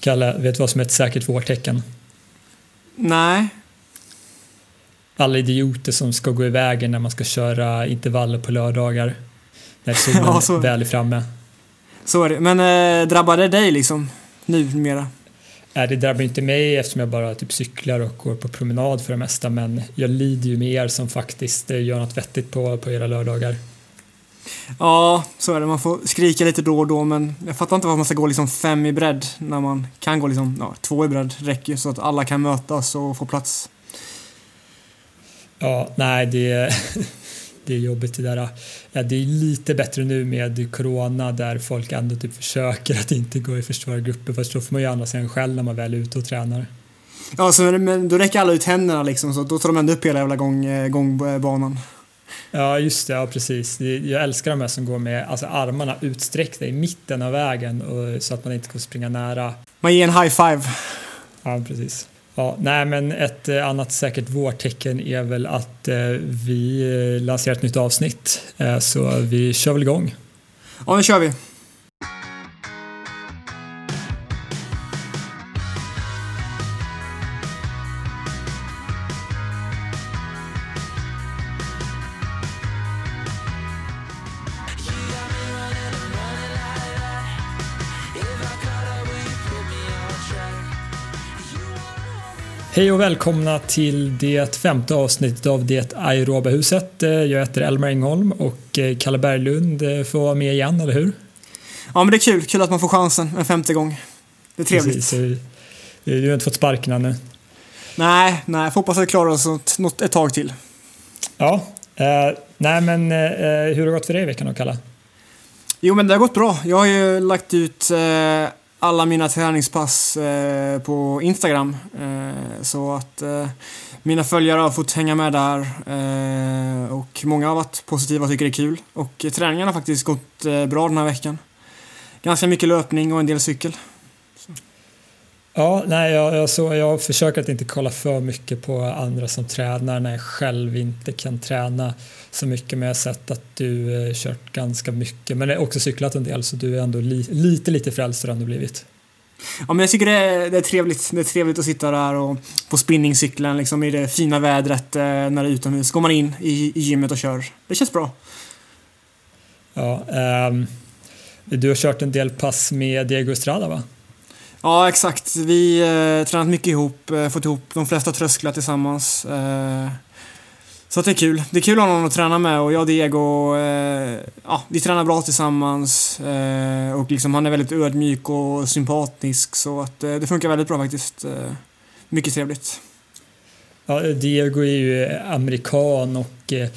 Kalle, vet du vad som är ett säkert vårtecken? Nej. Alla idioter som ska gå i vägen när man ska köra intervaller på lördagar. När solen ja, så... väl är framme. Så är det. Men äh, drabbar det dig liksom numera? Nej, det drabbar inte mig eftersom jag bara typ cyklar och går på promenad för det mesta men jag lider ju med er som faktiskt eh, gör något vettigt på, på era lördagar. Ja, så är det. Man får skrika lite då och då men jag fattar inte varför man ska gå liksom fem i bredd när man kan gå liksom, ja, två i bredd räcker så att alla kan mötas och få plats. Ja, nej det, det är jobbigt det där. Ja, det är lite bättre nu med corona där folk ändå typ försöker att inte gå i för stora grupper fast då får man ju andra sidan själv när man väl är ute och tränar. Ja, så, men då räcker alla ut händerna liksom så då tar de ändå upp hela jävla gång, gångbanan. Ja, just det. Ja, precis. Jag älskar de här som går med alltså, armarna utsträckta i mitten av vägen och, så att man inte kan springa nära. Man ger en high five. Ja, precis. Ja, nej, men ett eh, annat säkert vårtecken är väl att eh, vi eh, lanserar ett nytt avsnitt. Eh, så vi kör väl igång. Ja, nu kör vi. Hej och välkomna till det femte avsnittet av Det aeroba huset. Eh, jag heter Elmar Engholm och eh, Kalle Berglund eh, får vara med igen, eller hur? Ja, men det är kul. Kul att man får chansen en femte gång. Det är trevligt. Precis. Du har inte fått sparken ännu? Nej, nej. Jag får hoppas att vi klarar oss något, ett tag till. Ja. Eh, nej, men eh, hur har det gått för dig i veckan då, Kalle? Jo, men det har gått bra. Jag har ju lagt ut eh, alla mina träningspass eh, på Instagram. Eh, så att eh, mina följare har fått hänga med där eh, och många har varit positiva och tycker det är kul. Och träningen har faktiskt gått eh, bra den här veckan. Ganska mycket löpning och en del cykel. Ja, nej, jag, jag, så, jag försöker att inte kolla för mycket på andra som tränar när jag själv inte kan träna så mycket. Men jag har sett att du eh, kört ganska mycket, men också cyklat en del så du är ändå li, lite, lite frälst har du ändå blivit. Ja, men jag tycker det är, det är, trevligt. Det är trevligt att sitta där och på spinningcykeln liksom i det fina vädret eh, när det är utomhus. Går man in i, i gymmet och kör. Det känns bra. Ja, um, du har kört en del pass med Diego Estrada va? Ja, exakt. Vi eh, tränat mycket ihop, eh, fått ihop de flesta trösklar tillsammans. Eh, så det är kul. Det är kul att ha någon att träna med och jag och Diego, eh, ja, vi tränar bra tillsammans. Eh, och liksom, han är väldigt ödmjuk och sympatisk så att eh, det funkar väldigt bra faktiskt. Eh, mycket trevligt. Ja, Diego är ju amerikan och eh,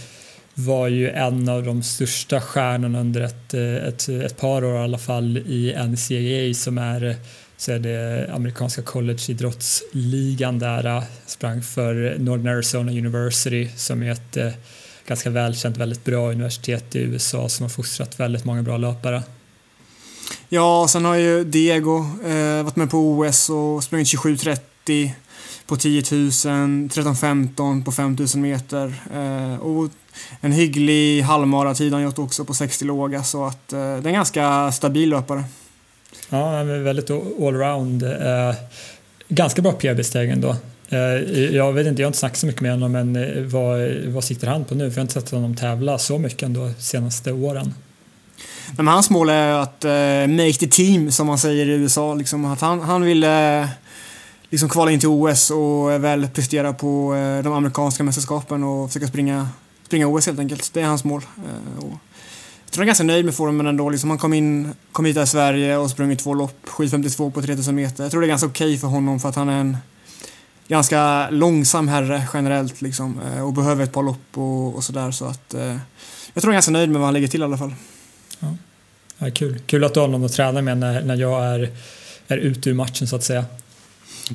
var ju en av de största stjärnorna under ett, eh, ett, ett par år i alla fall i NCAA som är eh, så är det amerikanska collegeidrottsligan där eh, sprang för Northern Arizona University som är ett eh, ganska välkänt, väldigt bra universitet i USA som har fostrat väldigt många bra löpare. Ja, sen har ju Diego eh, varit med på OS och sprungit 27.30 på 10 000, 13.15 på 5000 meter eh, och en hygglig halvmaratid har han gjort också på 60 låga så att eh, det är en ganska stabil löpare. Ja, han är väldigt allround. Eh, ganska bra PB-steg ändå. Eh, jag vet inte, jag har inte snackat så mycket med honom men eh, vad, vad sitter han på nu? För jag har inte sett honom tävla så mycket ändå de senaste åren. Men hans mål är att uh, make the team som man säger i USA. Liksom, att han, han vill uh, liksom kvala in till OS och väl prestera på uh, de amerikanska mästerskapen och försöka springa, springa OS helt enkelt. Det är hans mål. Uh, tror jag är ganska nöjd med formen ändå. Liksom han kom, in, kom hit till Sverige och sprungit två lopp, 7.52 på 3000 meter. Jag tror det är ganska okej okay för honom för att han är en ganska långsam herre generellt liksom, eh, och behöver ett par lopp och, och sådär. Så att, eh, jag tror jag är ganska nöjd med vad han lägger till i alla fall. Ja. Ja, kul. kul att du har någon att träna med när, när jag är, är ute ur matchen så att säga.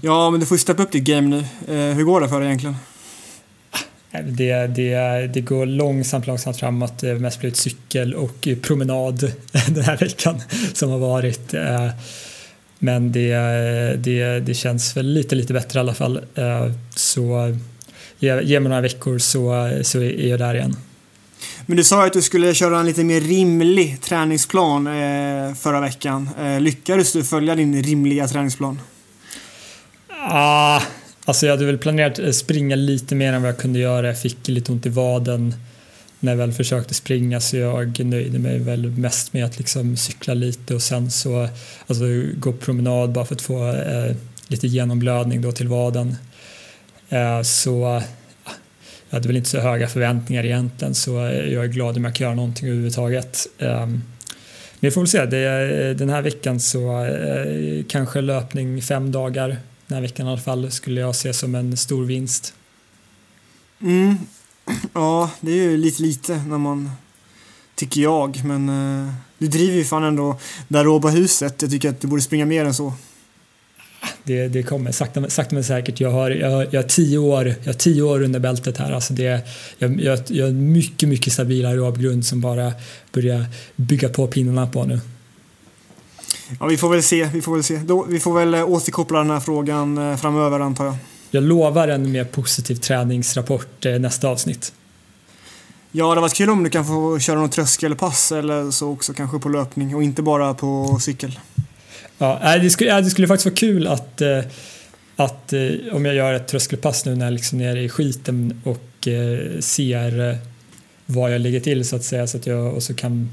Ja, men du får ju steppa upp ditt game nu. Eh, hur går det för dig egentligen? Det, det, det går långsamt, långsamt framåt. Det har mest blivit cykel och promenad den här veckan som har varit. Eh, men det, det, det känns väl lite, lite bättre i alla fall. Eh, så ge, mig några veckor så, så är jag där igen. Men du sa att du skulle köra en lite mer rimlig träningsplan eh, förra veckan. Lyckades du följa din rimliga träningsplan? Ah, alltså jag hade väl planerat eh, springa lite mer än vad jag kunde göra. Jag fick lite ont i vaden när jag väl försökte springa så jag nöjde mig väl mest med att liksom cykla lite och sen så alltså, gå promenad bara för att få eh, lite genomblödning då till vaden. Eh, så jag hade väl inte så höga förväntningar egentligen så jag är glad om jag kan göra någonting överhuvudtaget. Eh, men vi får väl se, det, eh, den här veckan så eh, kanske löpning fem dagar den här veckan i alla fall skulle jag se som en stor vinst. Mm. Ja, det är ju lite lite när man tycker jag, men uh, du driver ju fan ändå det här huset. Jag tycker att du borde springa mer än så det, det kommer sakta, sakta men säkert. Jag har, jag, jag, har tio år, jag har tio år under bältet här. Alltså det, jag, jag, jag har en mycket, mycket stabilare aerobgrund som bara börjar bygga på pinnarna på nu. Ja, vi får väl se. Vi får väl, se. Då, vi får väl eh, återkoppla den här frågan eh, framöver antar jag. Jag lovar en mer positiv träningsrapport eh, nästa avsnitt. Ja, det varit kul om du kan få köra något tröskelpass eller så också kanske på löpning och inte bara på cykel. Ja, det, skulle, det skulle faktiskt vara kul att, att om jag gör ett tröskelpass nu när jag liksom är nere i skiten och ser var jag ligger till så att säga så att jag, och så kan,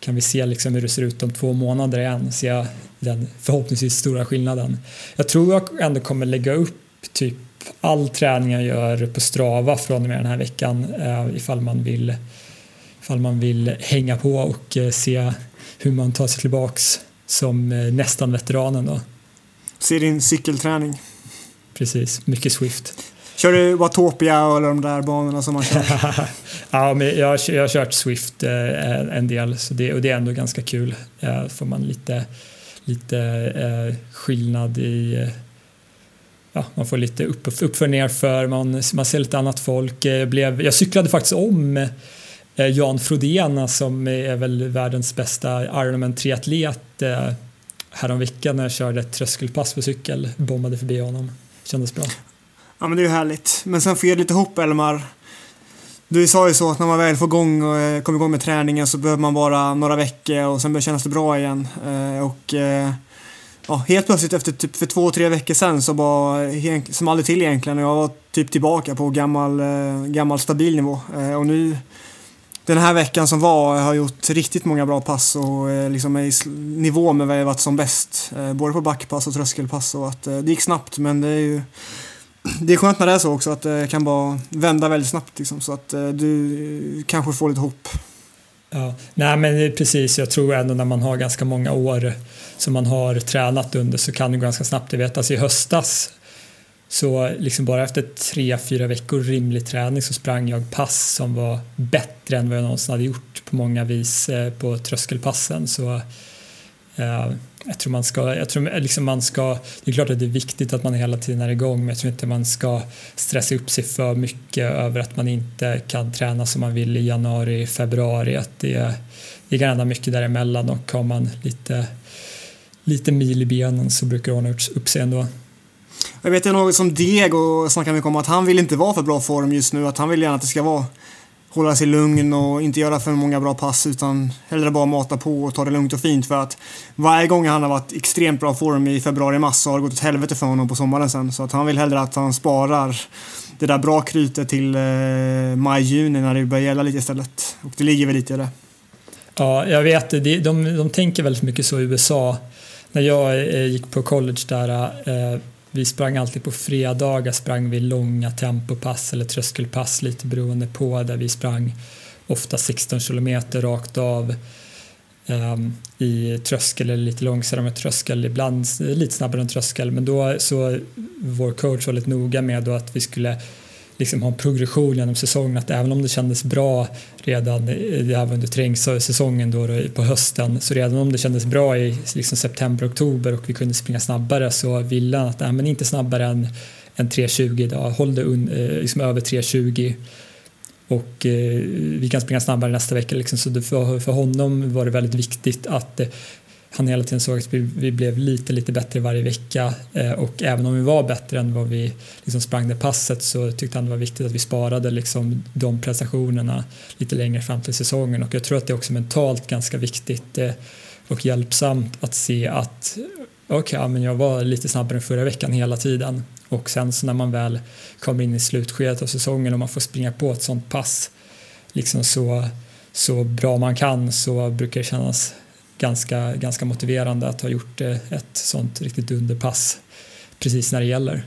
kan vi se liksom hur det ser ut om två månader igen, se den förhoppningsvis stora skillnaden. Jag tror jag ändå kommer lägga upp typ all träning jag gör på Strava från och med den här veckan ifall man vill, ifall man vill hänga på och se hur man tar sig tillbaks som eh, nästan veteranen då. Se din cykelträning. Precis, mycket Swift. Kör du Watopia eller de där banorna som man kör? ja, men jag, jag har kört Swift eh, en del så det, och det är ändå ganska kul. Eh, får man lite, lite eh, skillnad i eh, Ja, man får lite upp, upp för ner för man, man ser lite annat folk. Jag, blev, jag cyklade faktiskt om eh, Jan Frodena som är väl världens bästa Ironman-triatlet häromveckan när jag körde ett tröskelpass på cykel, bombade förbi honom. Kändes bra. Ja men det är ju härligt. Men sen får jag lite hopp Elmar. Du sa ju så att när man väl får igång och eh, kommer igång med träningen så behöver man bara några veckor och sen börjar kännas det bra igen. Eh, och eh, ja, helt plötsligt efter typ för två, tre veckor sen så bara, som aldrig till egentligen, och jag var typ tillbaka på gammal, gammal stabil nivå. Och nu den här veckan som var har gjort riktigt många bra pass och liksom är i nivå med vad jag varit som bäst. Både på backpass och tröskelpass och att det gick snabbt men det är ju det är skönt när det är så också att det kan bara vända väldigt snabbt liksom, så att eh, du kanske får lite hopp. Ja, nej men precis, jag tror ändå när man har ganska många år som man har tränat under så kan det gå ganska snabbt. Jag vet alltså i höstas så liksom bara efter tre, fyra veckor rimlig träning så sprang jag pass som var bättre än vad jag någonsin hade gjort på många vis eh, på tröskelpassen. Så eh, jag tror man ska, jag tror liksom man ska, det är klart att det är viktigt att man hela tiden är igång men jag tror inte man ska stressa upp sig för mycket över att man inte kan träna som man vill i januari, februari. Att det, det kan hända mycket däremellan och har man lite, lite mil i benen så brukar det ordna upp sig ändå. Jag vet något som Diego snackar mycket om att han vill inte vara för bra form just nu. Att han vill gärna att det ska vara hålla sig lugn och inte göra för många bra pass utan hellre bara mata på och ta det lugnt och fint för att varje gång han har varit extremt bra form i februari-mars så har det gått åt helvete för honom på sommaren sen. Så att han vill hellre att han sparar det där bra krytet till eh, maj-juni när det börjar gälla lite istället. Och det ligger väl lite i det. Ja, jag vet. De, de, de tänker väldigt mycket så i USA. När jag eh, gick på college där eh, vi sprang alltid på fredagar sprang vi långa tempopass eller tröskelpass lite beroende på där vi sprang ofta 16 kilometer rakt av um, i tröskel eller lite långsammare tröskel, ibland lite snabbare än tröskel. Men då så vår coach var lite noga med då att vi skulle liksom ha en progression genom säsongen. Att även om det kändes bra redan, även under terrängsäsongen då, då på hösten, så redan om det kändes bra i liksom september, oktober och vi kunde springa snabbare så ville han att, nej men inte snabbare än, än 3.20 idag, håll det un, eh, liksom över 3.20 och eh, vi kan springa snabbare nästa vecka. Liksom. Så för, för honom var det väldigt viktigt att eh, han hela tiden såg att vi, vi blev lite, lite bättre varje vecka eh, och även om vi var bättre än vad vi liksom sprang det passet så tyckte han det var viktigt att vi sparade liksom de prestationerna lite längre fram till säsongen. Och jag tror att det är också mentalt ganska viktigt eh, och hjälpsamt att se att okej, okay, men jag var lite snabbare än förra veckan hela tiden. Och sen så när man väl kommer in i slutskedet av säsongen och man får springa på ett sånt pass liksom så, så bra man kan så brukar det kännas ganska, ganska motiverande att ha gjort eh, ett sånt riktigt underpass precis när det gäller.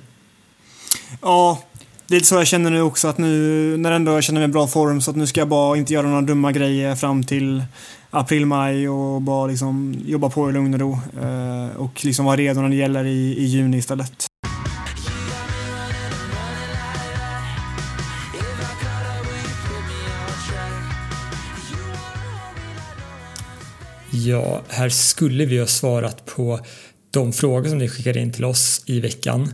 Ja, det är lite så jag känner nu också att nu när ändå jag känner mig i bra form så att nu ska jag bara inte göra några dumma grejer fram till april, maj och bara liksom jobba på i lugn och ro eh, och liksom vara redo när det gäller i, i juni istället. Ja, här skulle vi ha svarat på de frågor som ni skickade in till oss i veckan.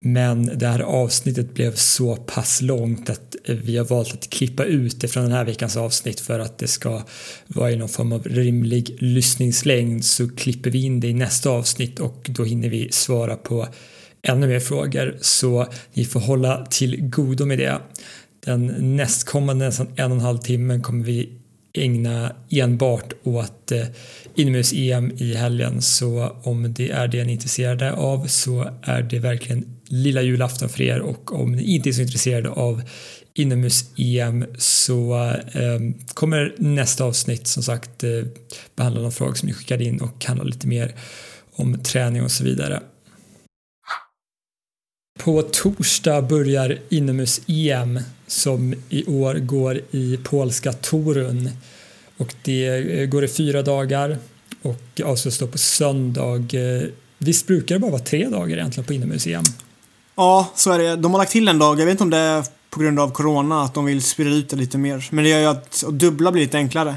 Men det här avsnittet blev så pass långt att vi har valt att klippa ut det från den här veckans avsnitt för att det ska vara i någon form av rimlig lyssningslängd så klipper vi in det i nästa avsnitt och då hinner vi svara på ännu mer frågor så ni får hålla till godo med det. Den nästkommande nästan en och en halv timmen kommer vi ägna enbart åt eh, inomhus-EM i helgen så om det är det ni är intresserade av så är det verkligen lilla julafton för er och om ni inte är så intresserade av inomhus-EM så eh, kommer nästa avsnitt som sagt eh, behandla de frågor som ni skickade in och handla lite mer om träning och så vidare. På torsdag börjar inomhus-EM som i år går i polska Torun och det eh, går i fyra dagar och avslutas då på söndag. Eh, visst brukar det bara vara tre dagar egentligen på inomhus-EM? Ja, så är det. De har lagt till en dag. Jag vet inte om det är på grund av corona, att de vill sprida ut det lite mer. Men det gör ju att, att dubbla blir lite enklare.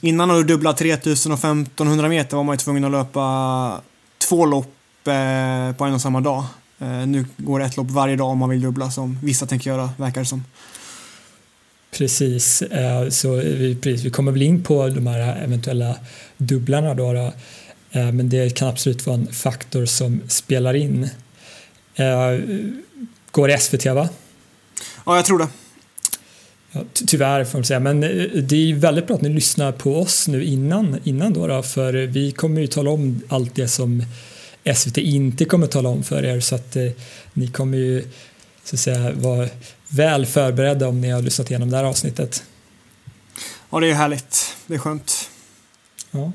Innan har du dubblat 3000 och 1500 meter var man ju tvungen att löpa två lopp eh, på en och samma dag. Eh, nu går det ett lopp varje dag om man vill dubbla som vissa tänker göra, verkar det som. Precis, eh, så vi, precis, vi kommer väl in på de här eventuella dubblarna då, då. Eh, men det kan absolut vara en faktor som spelar in. Går det SVT va? Ja, jag tror det. Ja, tyvärr får man säga, men det är väldigt bra att ni lyssnar på oss nu innan, innan då, då för vi kommer ju tala om allt det som SVT inte kommer tala om för er så att eh, ni kommer ju så att säga vara väl förberedda om ni har lyssnat igenom det här avsnittet. Ja, det är härligt. Det är skönt. Ja.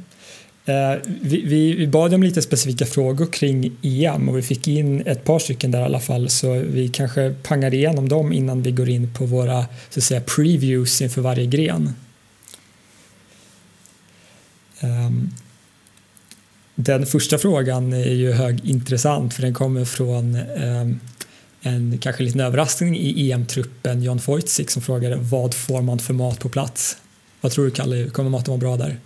Eh, vi, vi, vi bad om lite specifika frågor kring EM och vi fick in ett par stycken där i alla fall så vi kanske pangar igenom dem innan vi går in på våra så att säga, previews inför varje gren. Um, den första frågan är ju högintressant för den kommer från eh, en kanske liten överraskning i EM-truppen, John Voitzik som frågade vad får man för mat på plats? Vad tror du Kalle, kommer maten vara bra där?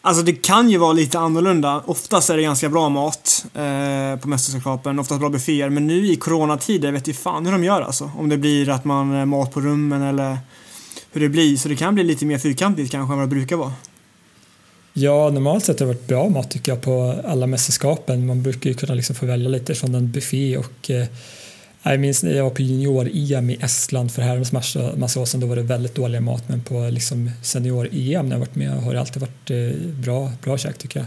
Alltså det kan ju vara lite annorlunda. Oftast är det ganska bra mat eh, på mästerskapen, oftast bra bufféer. Men nu i coronatider vet ju fan hur de gör alltså. Om det blir att man har mat på rummen eller hur det blir. Så det kan bli lite mer fyrkantigt kanske än vad det brukar vara. Ja, normalt sett har det varit bra mat tycker jag på alla mästerskapen. Man brukar ju kunna liksom få välja lite från en buffé och eh, jag minns när jag var på junior-EM i Estland för herrens massa år sedan, då var det väldigt dålig mat men på liksom senior-EM när jag varit med har det alltid varit eh, bra, bra käk tycker jag.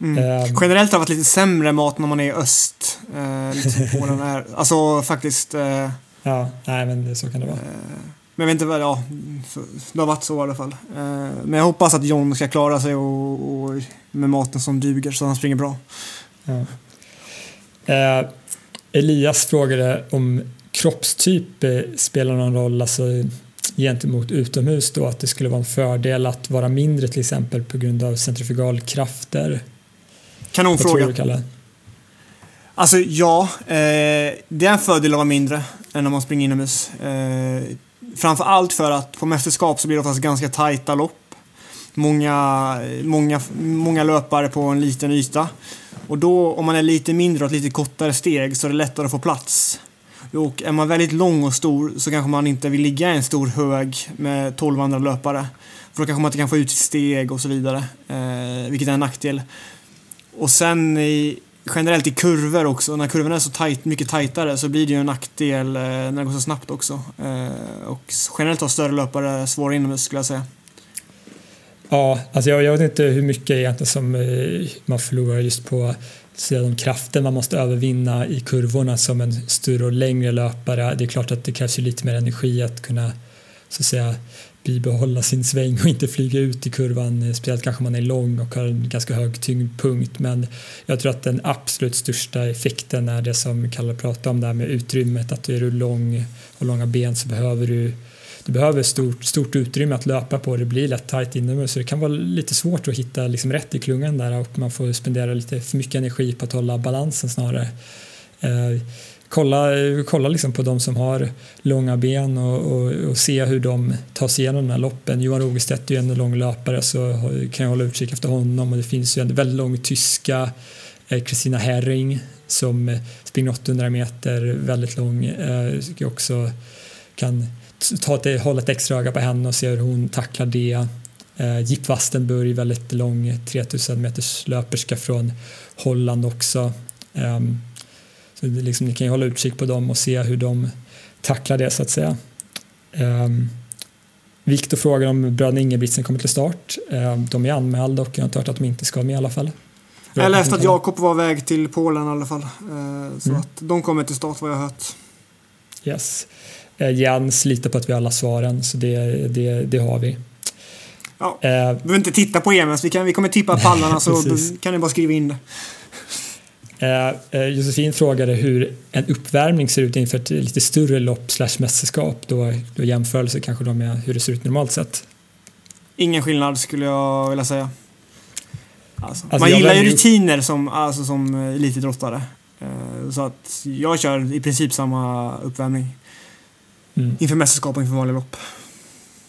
Mm. Um, Generellt har det varit lite sämre mat när man är i öst. Eh, lite Polen är. Alltså faktiskt. Eh, ja, nej men så kan det vara. Eh, men jag vet inte vad, ja, det har varit så i alla fall. Eh, men jag hoppas att John ska klara sig och, och med maten som duger så han springer bra. Ja. Eh, Elias frågade om kroppstyp eh, spelar någon roll alltså, gentemot utomhus då, att det skulle vara en fördel att vara mindre till exempel på grund av centrifugalkrafter. Kanonfråga. Vad tror du? Alltså ja, eh, det är en fördel att vara mindre än om man springer inomhus. Eh, Framför allt för att på mästerskap så blir det oftast ganska tajta lopp. Många, många, många löpare på en liten yta. Och då, om man är lite mindre och ett lite kortare steg, så är det lättare att få plats. Och är man väldigt lång och stor så kanske man inte vill ligga i en stor hög med 12 andra löpare. För då kanske man inte kan få ut steg och så vidare. Eh, vilket är en nackdel. Och sen i, generellt i kurvor också, när kurvorna är så tajt, mycket tajtare så blir det ju en nackdel eh, när det går så snabbt också. Eh, och generellt har större löpare svårare inomhus skulle jag säga. Ja, alltså jag, jag vet inte hur mycket egentligen som eh, man förlorar just på de krafter man måste övervinna i kurvorna som en större och längre löpare. Det är klart att det krävs lite mer energi att kunna så att säga bibehålla sin sväng och inte flyga ut i kurvan, eh, speciellt kanske man är lång och har en ganska hög tyngdpunkt. Men jag tror att den absolut största effekten är det som Kalle pratade om där med utrymmet, att är du lång och långa ben så behöver du du behöver stort, stort utrymme att löpa på, det blir lätt tajt inomhus så det kan vara lite svårt att hitta liksom rätt i klungan där och man får spendera lite för mycket energi på att hålla balansen snarare. Eh, Kolla, kolla liksom på de som har långa ben och, och, och, se hur de tar sig igenom den här loppen. Johan Rogestedt är ju en lång löpare så kan jag hålla utkik efter honom och det finns ju en väldigt lång tyska eh, Herring som springer 800 meter väldigt lång. Eh, också kan ta ett, hålla ett extra öga på henne och se hur hon tacklar det. Eh, Jip Wastenburg, väldigt lång 3000 meters löperska från Holland också. Um, så liksom, ni kan ju hålla utkik på dem och se hur de tacklar det så att säga. Um, Viktor frågar om bröderna Ingebrigtsen kommer till start. Um, de är anmälda och jag har inte hört att de inte ska med i alla fall. Jag läste att Jakob var väg till Polen i alla fall. Uh, så mm. att de kommer till start vad jag har hört. Yes. Uh, Jens litar på att vi har alla svaren så det, det, det har vi. Ja, uh, behöver inte titta på EMS. Vi, kan, vi kommer tippa pallarna så kan ni bara skriva in det. Eh, eh, Josefin frågade hur en uppvärmning ser ut inför ett lite större lopp slash mästerskap då, då jämförelse kanske då med hur det ser ut normalt sett. Ingen skillnad skulle jag vilja säga. Alltså, alltså man gillar ju rutiner som, alltså, som elitidrottare. Eh, så att jag kör i princip samma uppvärmning. Mm. Inför mästerskap och inför vanliga lopp.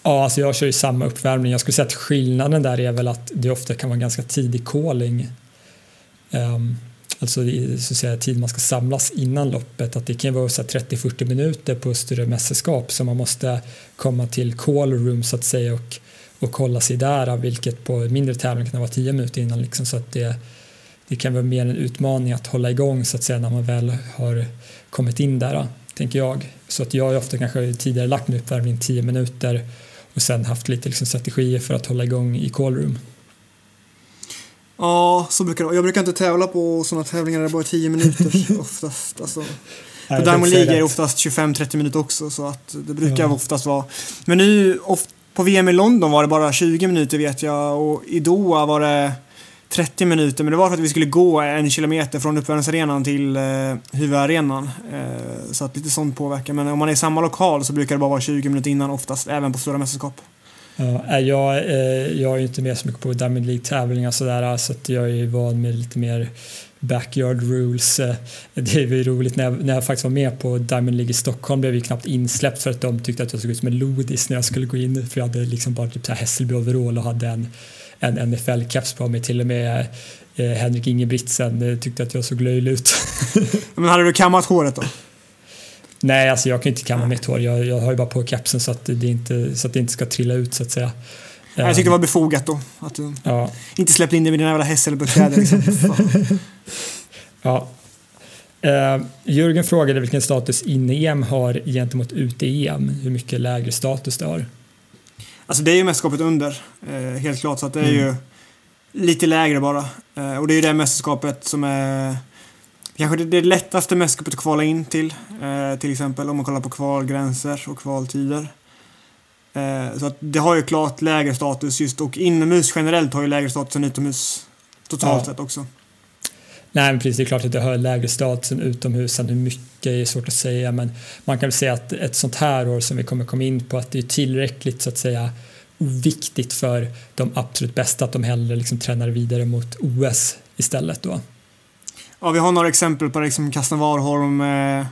Ja, alltså jag kör ju samma uppvärmning. Jag skulle säga att skillnaden där är väl att det ofta kan vara ganska tidig calling. Um, alltså så att säga, tid man ska samlas innan loppet, att det kan vara 30-40 minuter på större mästerskap så man måste komma till call room så att säga och, och kolla sig där, vilket på mindre tävlingar kan vara 10 minuter innan liksom, så att det, det kan vara mer en utmaning att hålla igång så att säga när man väl har kommit in där, tänker jag. Så att jag har ofta kanske tidigare lagt min uppvärmning 10 minuter och sen haft lite liksom, strategier för att hålla igång i call room. Ja, så brukar det vara. Jag brukar inte tävla på sådana tävlingar där det bara är 10 minuter oftast. Alltså. På Diamond League är oftast 25-30 minuter också så att det brukar ja. oftast vara. Men nu på VM i London var det bara 20 minuter vet jag och i Doha var det 30 minuter men det var för att vi skulle gå en kilometer från uppvärmningsarenan till eh, huvudarenan. Eh, så att lite sånt påverkar. Men om man är i samma lokal så brukar det bara vara 20 minuter innan oftast, även på stora mästerskap. Ja, jag, eh, jag är inte med så mycket på Diamond League-tävlingar sådär, så att jag är van med lite mer backyard rules. Eh, det är ju roligt när jag, när jag faktiskt var med på Diamond League i Stockholm blev jag knappt insläppt för att de tyckte att jag såg ut som en lodis när jag skulle gå in för jag hade liksom bara typ Hässelby-overall och hade en, en NFL-keps på mig. Till och med eh, Henrik Ingebrigtsen tyckte att jag såg löjlig ut. Men hade du kammat håret då? Nej, alltså jag kan inte kamma mitt hår. Jag, jag har ju bara på kepsen så att, det inte, så att det inte ska trilla ut så att säga. Jag tyckte det var befogat då. Att du ja. inte släppte in det med dina jävla Hässelbykläder. Liksom. ja. Uh, Jörgen frågade vilken status inne-EM har gentemot ute-EM. Hur mycket lägre status det har. Alltså det är ju mästerskapet under, uh, helt klart. Så att det är mm. ju lite lägre bara. Uh, och det är ju det mästerskapet som är Kanske det, det lättaste mästerskapet att kvala in till, eh, till exempel om man kollar på kvalgränser och kvaltider. Eh, så att det har ju klart lägre status just och inomhus generellt har ju lägre status än utomhus totalt ja. sett också. Nej, men precis. Det är klart att det har lägre status än utomhus. Hur mycket är svårt att säga, men man kan väl säga att ett sånt här år som vi kommer komma in på, att det är tillräckligt så att säga viktigt för de absolut bästa att de hellre liksom tränar vidare mot OS istället då. Ja, vi har några exempel på liksom Kasten Warholm eh,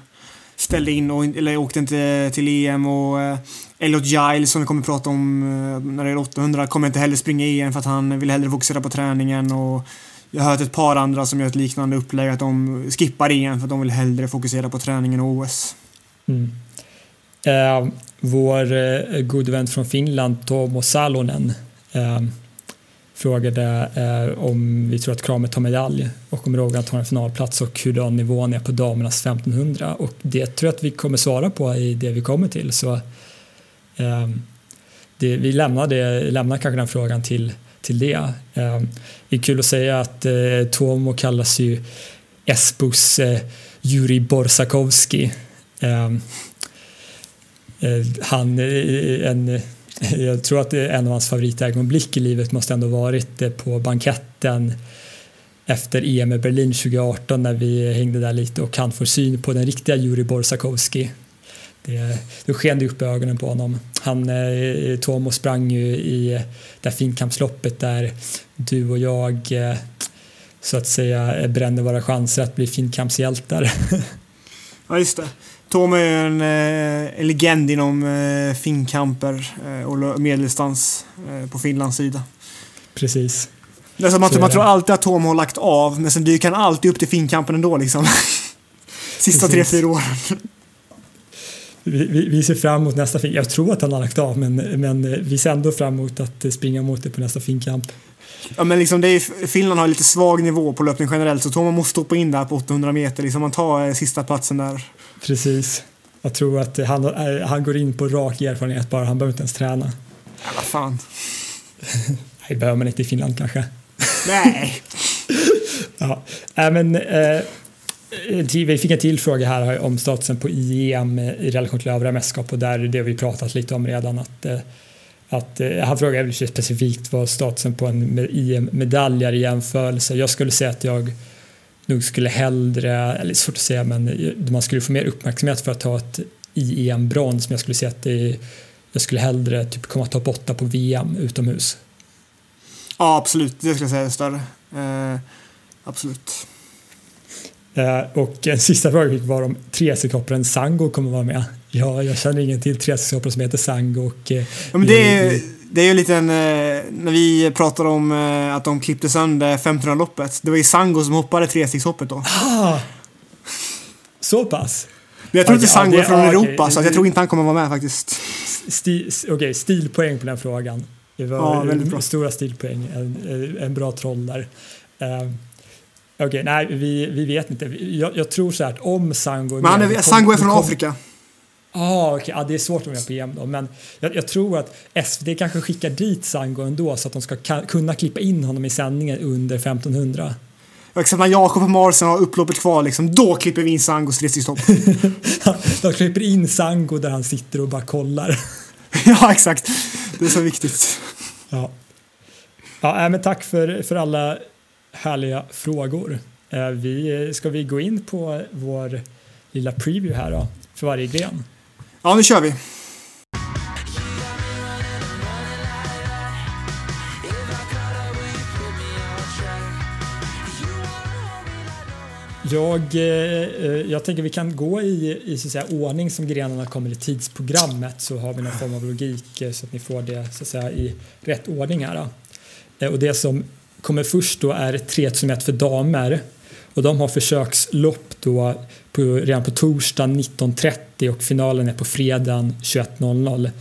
ställde in och eller åkte inte till EM och eh, Elliot Giles som vi kommer att prata om eh, när det är 800 kommer inte heller springa EM för att han vill hellre fokusera på träningen och jag har hört ett par andra som gör ett liknande upplägg att de skippar EM för att de vill hellre fokusera på träningen och OS. Mm. Eh, vår eh, gode vän från Finland, Tomo Salonen, eh, frågade eh, om vi tror att Kramer tar medalj och om Rogan tar en finalplats och hur nivån är på damernas 1500 och det tror jag att vi kommer svara på i det vi kommer till. Så eh, det, vi lämnar, det, lämnar kanske den frågan till, till det. Eh, det är kul att säga att eh, Tomo kallas ju Esbos eh, Juri Borsakowski. Eh, eh, han eh, en jag tror att en av hans favoritögonblick i livet måste ändå varit på banketten efter EM i Berlin 2018 när vi hängde där lite och han får syn på den riktiga Juri Borsakowski. Det, då sken det upp i ögonen på honom. Han, eh, Tomo sprang ju i det finkampsloppet där du och jag eh, så att säga brände våra chanser att bli finkampshjältar. Ja, just det. Tom är en, eh, en legend inom eh, finkamper eh, och medeldistans eh, på Finlands sida. Precis. Det är som att man tror alltid att Tom har lagt av, men sen dyker han alltid upp till finkampen ändå liksom. Sista tre, fyra åren. Vi, vi, vi, ser fram emot nästa fin. Jag tror att han har lagt av, men, men vi ser ändå fram emot att springa mot det på nästa finkamp. Ja, men liksom det är, Finland har lite svag nivå på löpning generellt, så Tom måste stoppa in där på 800 meter. Liksom man tar eh, sista platsen där. Precis. Jag tror att han, eh, han går in på rak erfarenhet bara, han behöver inte ens träna. Ja, vad fan. Nej, behöver man inte i Finland kanske. Nej. ja, äh, men eh, vi fick en till fråga här om statusen på IEM i relation till övriga mästerskap och där är det vi pratat lite om redan att eh, att, eh, han frågade specifikt vad statusen på en IEM-medalj är i jämförelse. Jag skulle säga att jag nog skulle hellre, eller svårt att säga, men man skulle få mer uppmärksamhet för att ta ett IEM-brons, men jag skulle säga att det, jag skulle hellre typ komma topp 8 på VM utomhus. Ja, absolut. Det skulle jag säga är större. Eh, absolut. Eh, och en sista fråga var om trecyklopparen Sango kommer vara med. Ja, jag känner ingen till trecykloppare som heter Sango. Och, eh, ja, men det, är, det är ju lite en... Eh, när vi pratade om eh, att de klippte sönder 1500-loppet. Det var ju Sango som hoppade trestegshoppet då. Ah, så pass? Men jag tror inte Sango är från ah, Europa, okay. så jag tror inte han kommer vara med faktiskt. Okej, okay, stilpoäng på den frågan. Det var ja, stora stilpoäng. En, en bra troll där. Um, Okej, nej, vi, vi vet inte. Jag, jag tror så här att om Sango... Men han är, Sango är från kom, Afrika. Ah, okay. ja, det är svårt att vara på EM då, men jag, jag, tror att SVT kanske skickar dit Sango ändå så att de ska kunna klippa in honom i sändningen under 1500. Exakt när Jakob och Marsen har upploppet kvar, liksom, då klipper vi in Sangos restidsstopp. de klipper in Sango där han sitter och bara kollar. ja, exakt. Det är så viktigt. Ja. Ja, men tack för, för alla härliga frågor. Eh, vi, ska vi gå in på vår lilla preview här då, för varje gren? Ja, nu kör vi. Jag, eh, eh, jag tänker vi kan gå i, i så att säga, ordning som grenarna kommer i tidsprogrammet så har vi någon form av logik eh, så att ni får det så att säga, i rätt ordning här. Då. Eh, och det som kommer först då är 3000 meter för damer och de har försökslopp då på, redan på torsdag 19.30 och finalen är på fredagen 21.00.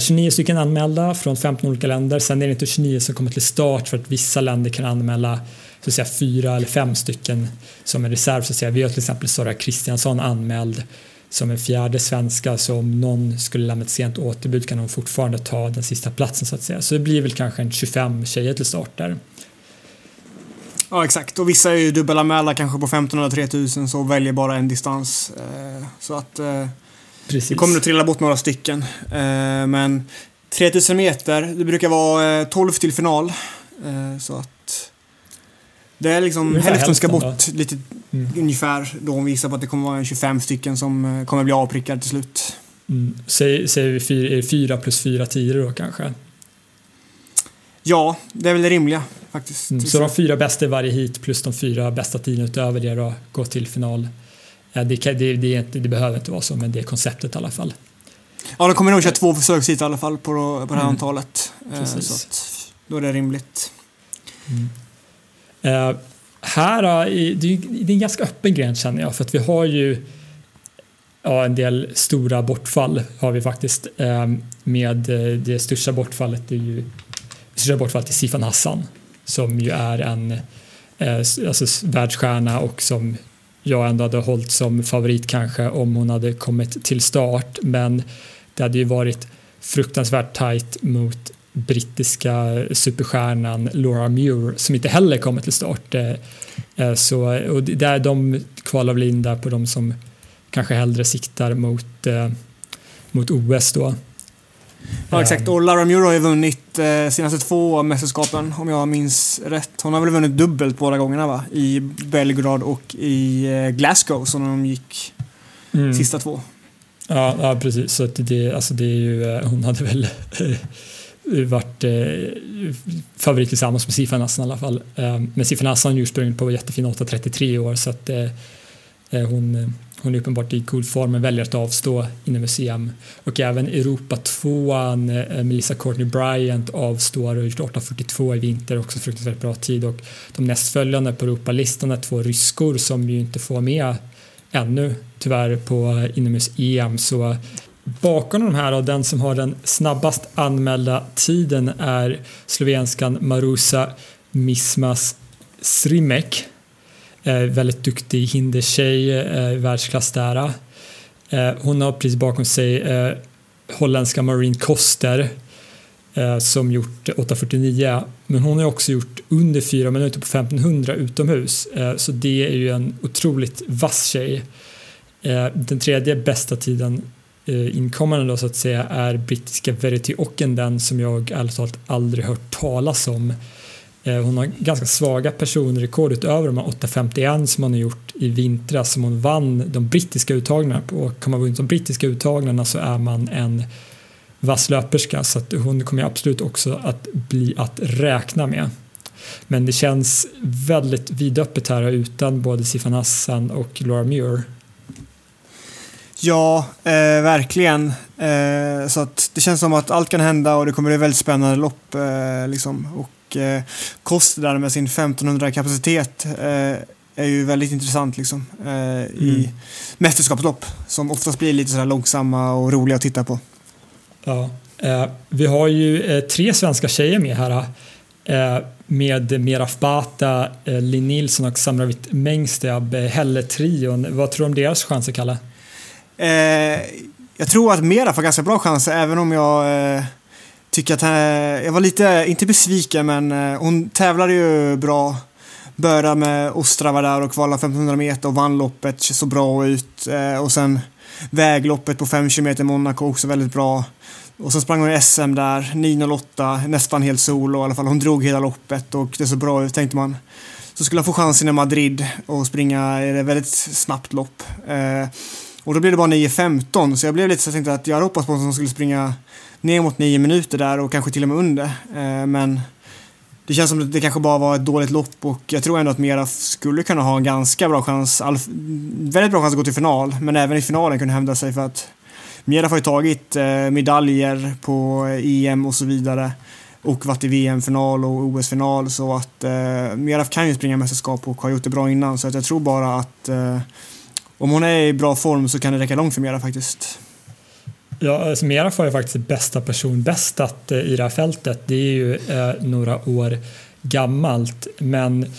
29 eh, stycken anmälda från 15 olika länder. Sen är det inte 29 som kommer till start för att vissa länder kan anmäla så att säga, fyra eller fem stycken som en reserv. Så att säga. Vi har till exempel Sara Kristiansson anmäld som en fjärde svenska så om någon skulle lämna ett sent återbud kan hon fortfarande ta den sista platsen så att säga. Så det blir väl kanske en 25 tjejer till start där. Ja, exakt. Och vissa är ju dubbelanmälda kanske på 1500 3000 så väljer bara en distans. Eh, så att eh, Precis. det kommer att trilla bort några stycken. Eh, men 3000 meter, det brukar vara 12 till final. Så att det är liksom hälften ska bort då. lite mm. ungefär. Då hon visar på att det kommer vara 25 stycken som kommer bli avprickade till slut. Mm. Säger vi fyra, fyra plus fyra tior då kanske? Ja, det är väl det rimliga faktiskt. Mm, så de fyra bästa i varje hit plus de fyra bästa tiden utöver det då går till final. Det, det, det, det, behöver inte vara så, men det är konceptet i alla fall. Ja, de kommer nog köra två försökshit i alla fall på, på det här mm. antalet. Eh, Precis. Så att, då är det rimligt. Mm. Uh, här, det är en ganska öppen gräns känner jag, för att vi har ju ja, en del stora bortfall har vi faktiskt. Med det största bortfallet är ju största bortfallet är Sifan Hassan som ju är en eh, alltså, världsstjärna och som jag ändå hade hållit som favorit kanske om hon hade kommit till start. Men det hade ju varit fruktansvärt tajt mot brittiska superstjärnan Laura Muir som inte heller kommer till start. Eh, eh så, och där de kvalar väl in där på de som kanske hellre siktar mot, eh, mot OS då. Ja exakt och Lara Muir har ju vunnit eh, senaste två mästerskapen om jag minns rätt. Hon har väl vunnit dubbelt båda gångerna va? I Belgrad och i eh, Glasgow som de gick mm. sista två. Ja, ja precis. Så det, alltså det är ju, hon hade väl varit eh, favorit tillsammans med Sifan Hassan i alla fall. Eh, men Sifan Hassan har ju sprungit på jättefin 8.33 år så att eh, eh, hon, hon är uppenbart i god form men väljer att avstå inom UCM. Och även Europa 2 eh, Melissa Courtney Bryant avstår och gjort 8.42 i vinter, också fruktansvärt bra tid. Och de nästföljande på Europalistan är två ryskor som ju inte får med ännu tyvärr på inomhus-EM så Bakom de här och den som har den snabbast anmälda tiden är slovenskan Marusa Mismas Srimek. Eh, väldigt duktig hindertjej, eh, världsklass där. Eh, hon har precis bakom sig eh, holländska Marine Koster eh, som gjort 8.49 men hon har också gjort under 4 minuter på 1500 utomhus eh, så det är ju en otroligt vass tjej. Eh, den tredje bästa tiden eh, inkommande då så att säga är brittiska Verity Ockenden som jag ärligt talat aldrig hört talas om. Eh, hon har ganska svaga personrekord utöver de här 8.51 som hon har gjort i vintras som hon vann de brittiska uttagningarna på. Och har man vunnit de brittiska uttagningarna så är man en vass löperska så att hon kommer absolut också att bli att räkna med. Men det känns väldigt vidöppet här utan både Sifan Hassan och Laura Muir. Ja, eh, verkligen. Eh, så att det känns som att allt kan hända och det kommer bli väldigt spännande lopp. Eh, liksom. Och eh, Kost där med sin 1500 kapacitet eh, är ju väldigt intressant liksom, eh, mm. i mästerskapslopp som oftast blir lite sådär långsamma och roliga att titta på. Ja, eh, vi har ju tre svenska tjejer med här med Meraf Bata, Linn Nilsson och Samravit Mengstab, Helle-trion. Vad tror du om deras chanser, Kalle? Eh, jag tror att Mera får ganska bra chanser även om jag eh, tycker att eh, jag var lite, inte besviken men eh, hon tävlade ju bra. Började med Ostrava där och kvalade 1500 meter och vann loppet, så bra ut. Eh, och sen vägloppet på 5 km Monaco också väldigt bra. Och så sprang hon i SM där, 9.08, nästan helt solo i alla fall. Hon drog hela loppet och det såg bra ut tänkte man. Så skulle hon få chansen i Madrid och springa ett väldigt snabbt lopp. Eh, och då blev det bara 9.15 så jag blev lite så jag tänkte att jag hade hoppats på att de skulle springa ner mot 9 minuter där och kanske till och med under. Eh, men det känns som att det kanske bara var ett dåligt lopp och jag tror ändå att Mera skulle kunna ha en ganska bra chans, väldigt bra chans att gå till final, men även i finalen kunna hävda sig för att Mera har ju tagit eh, medaljer på eh, EM och så vidare och varit i VM-final och OS-final så att eh, Mera kan ju springa mästerskap och har gjort det bra innan så att jag tror bara att eh, om hon är i bra form så kan det räcka långt för Mera faktiskt. Ja, alltså Mera får ju faktiskt bästa person bästat eh, i det här fältet. Det är ju eh, några år gammalt, men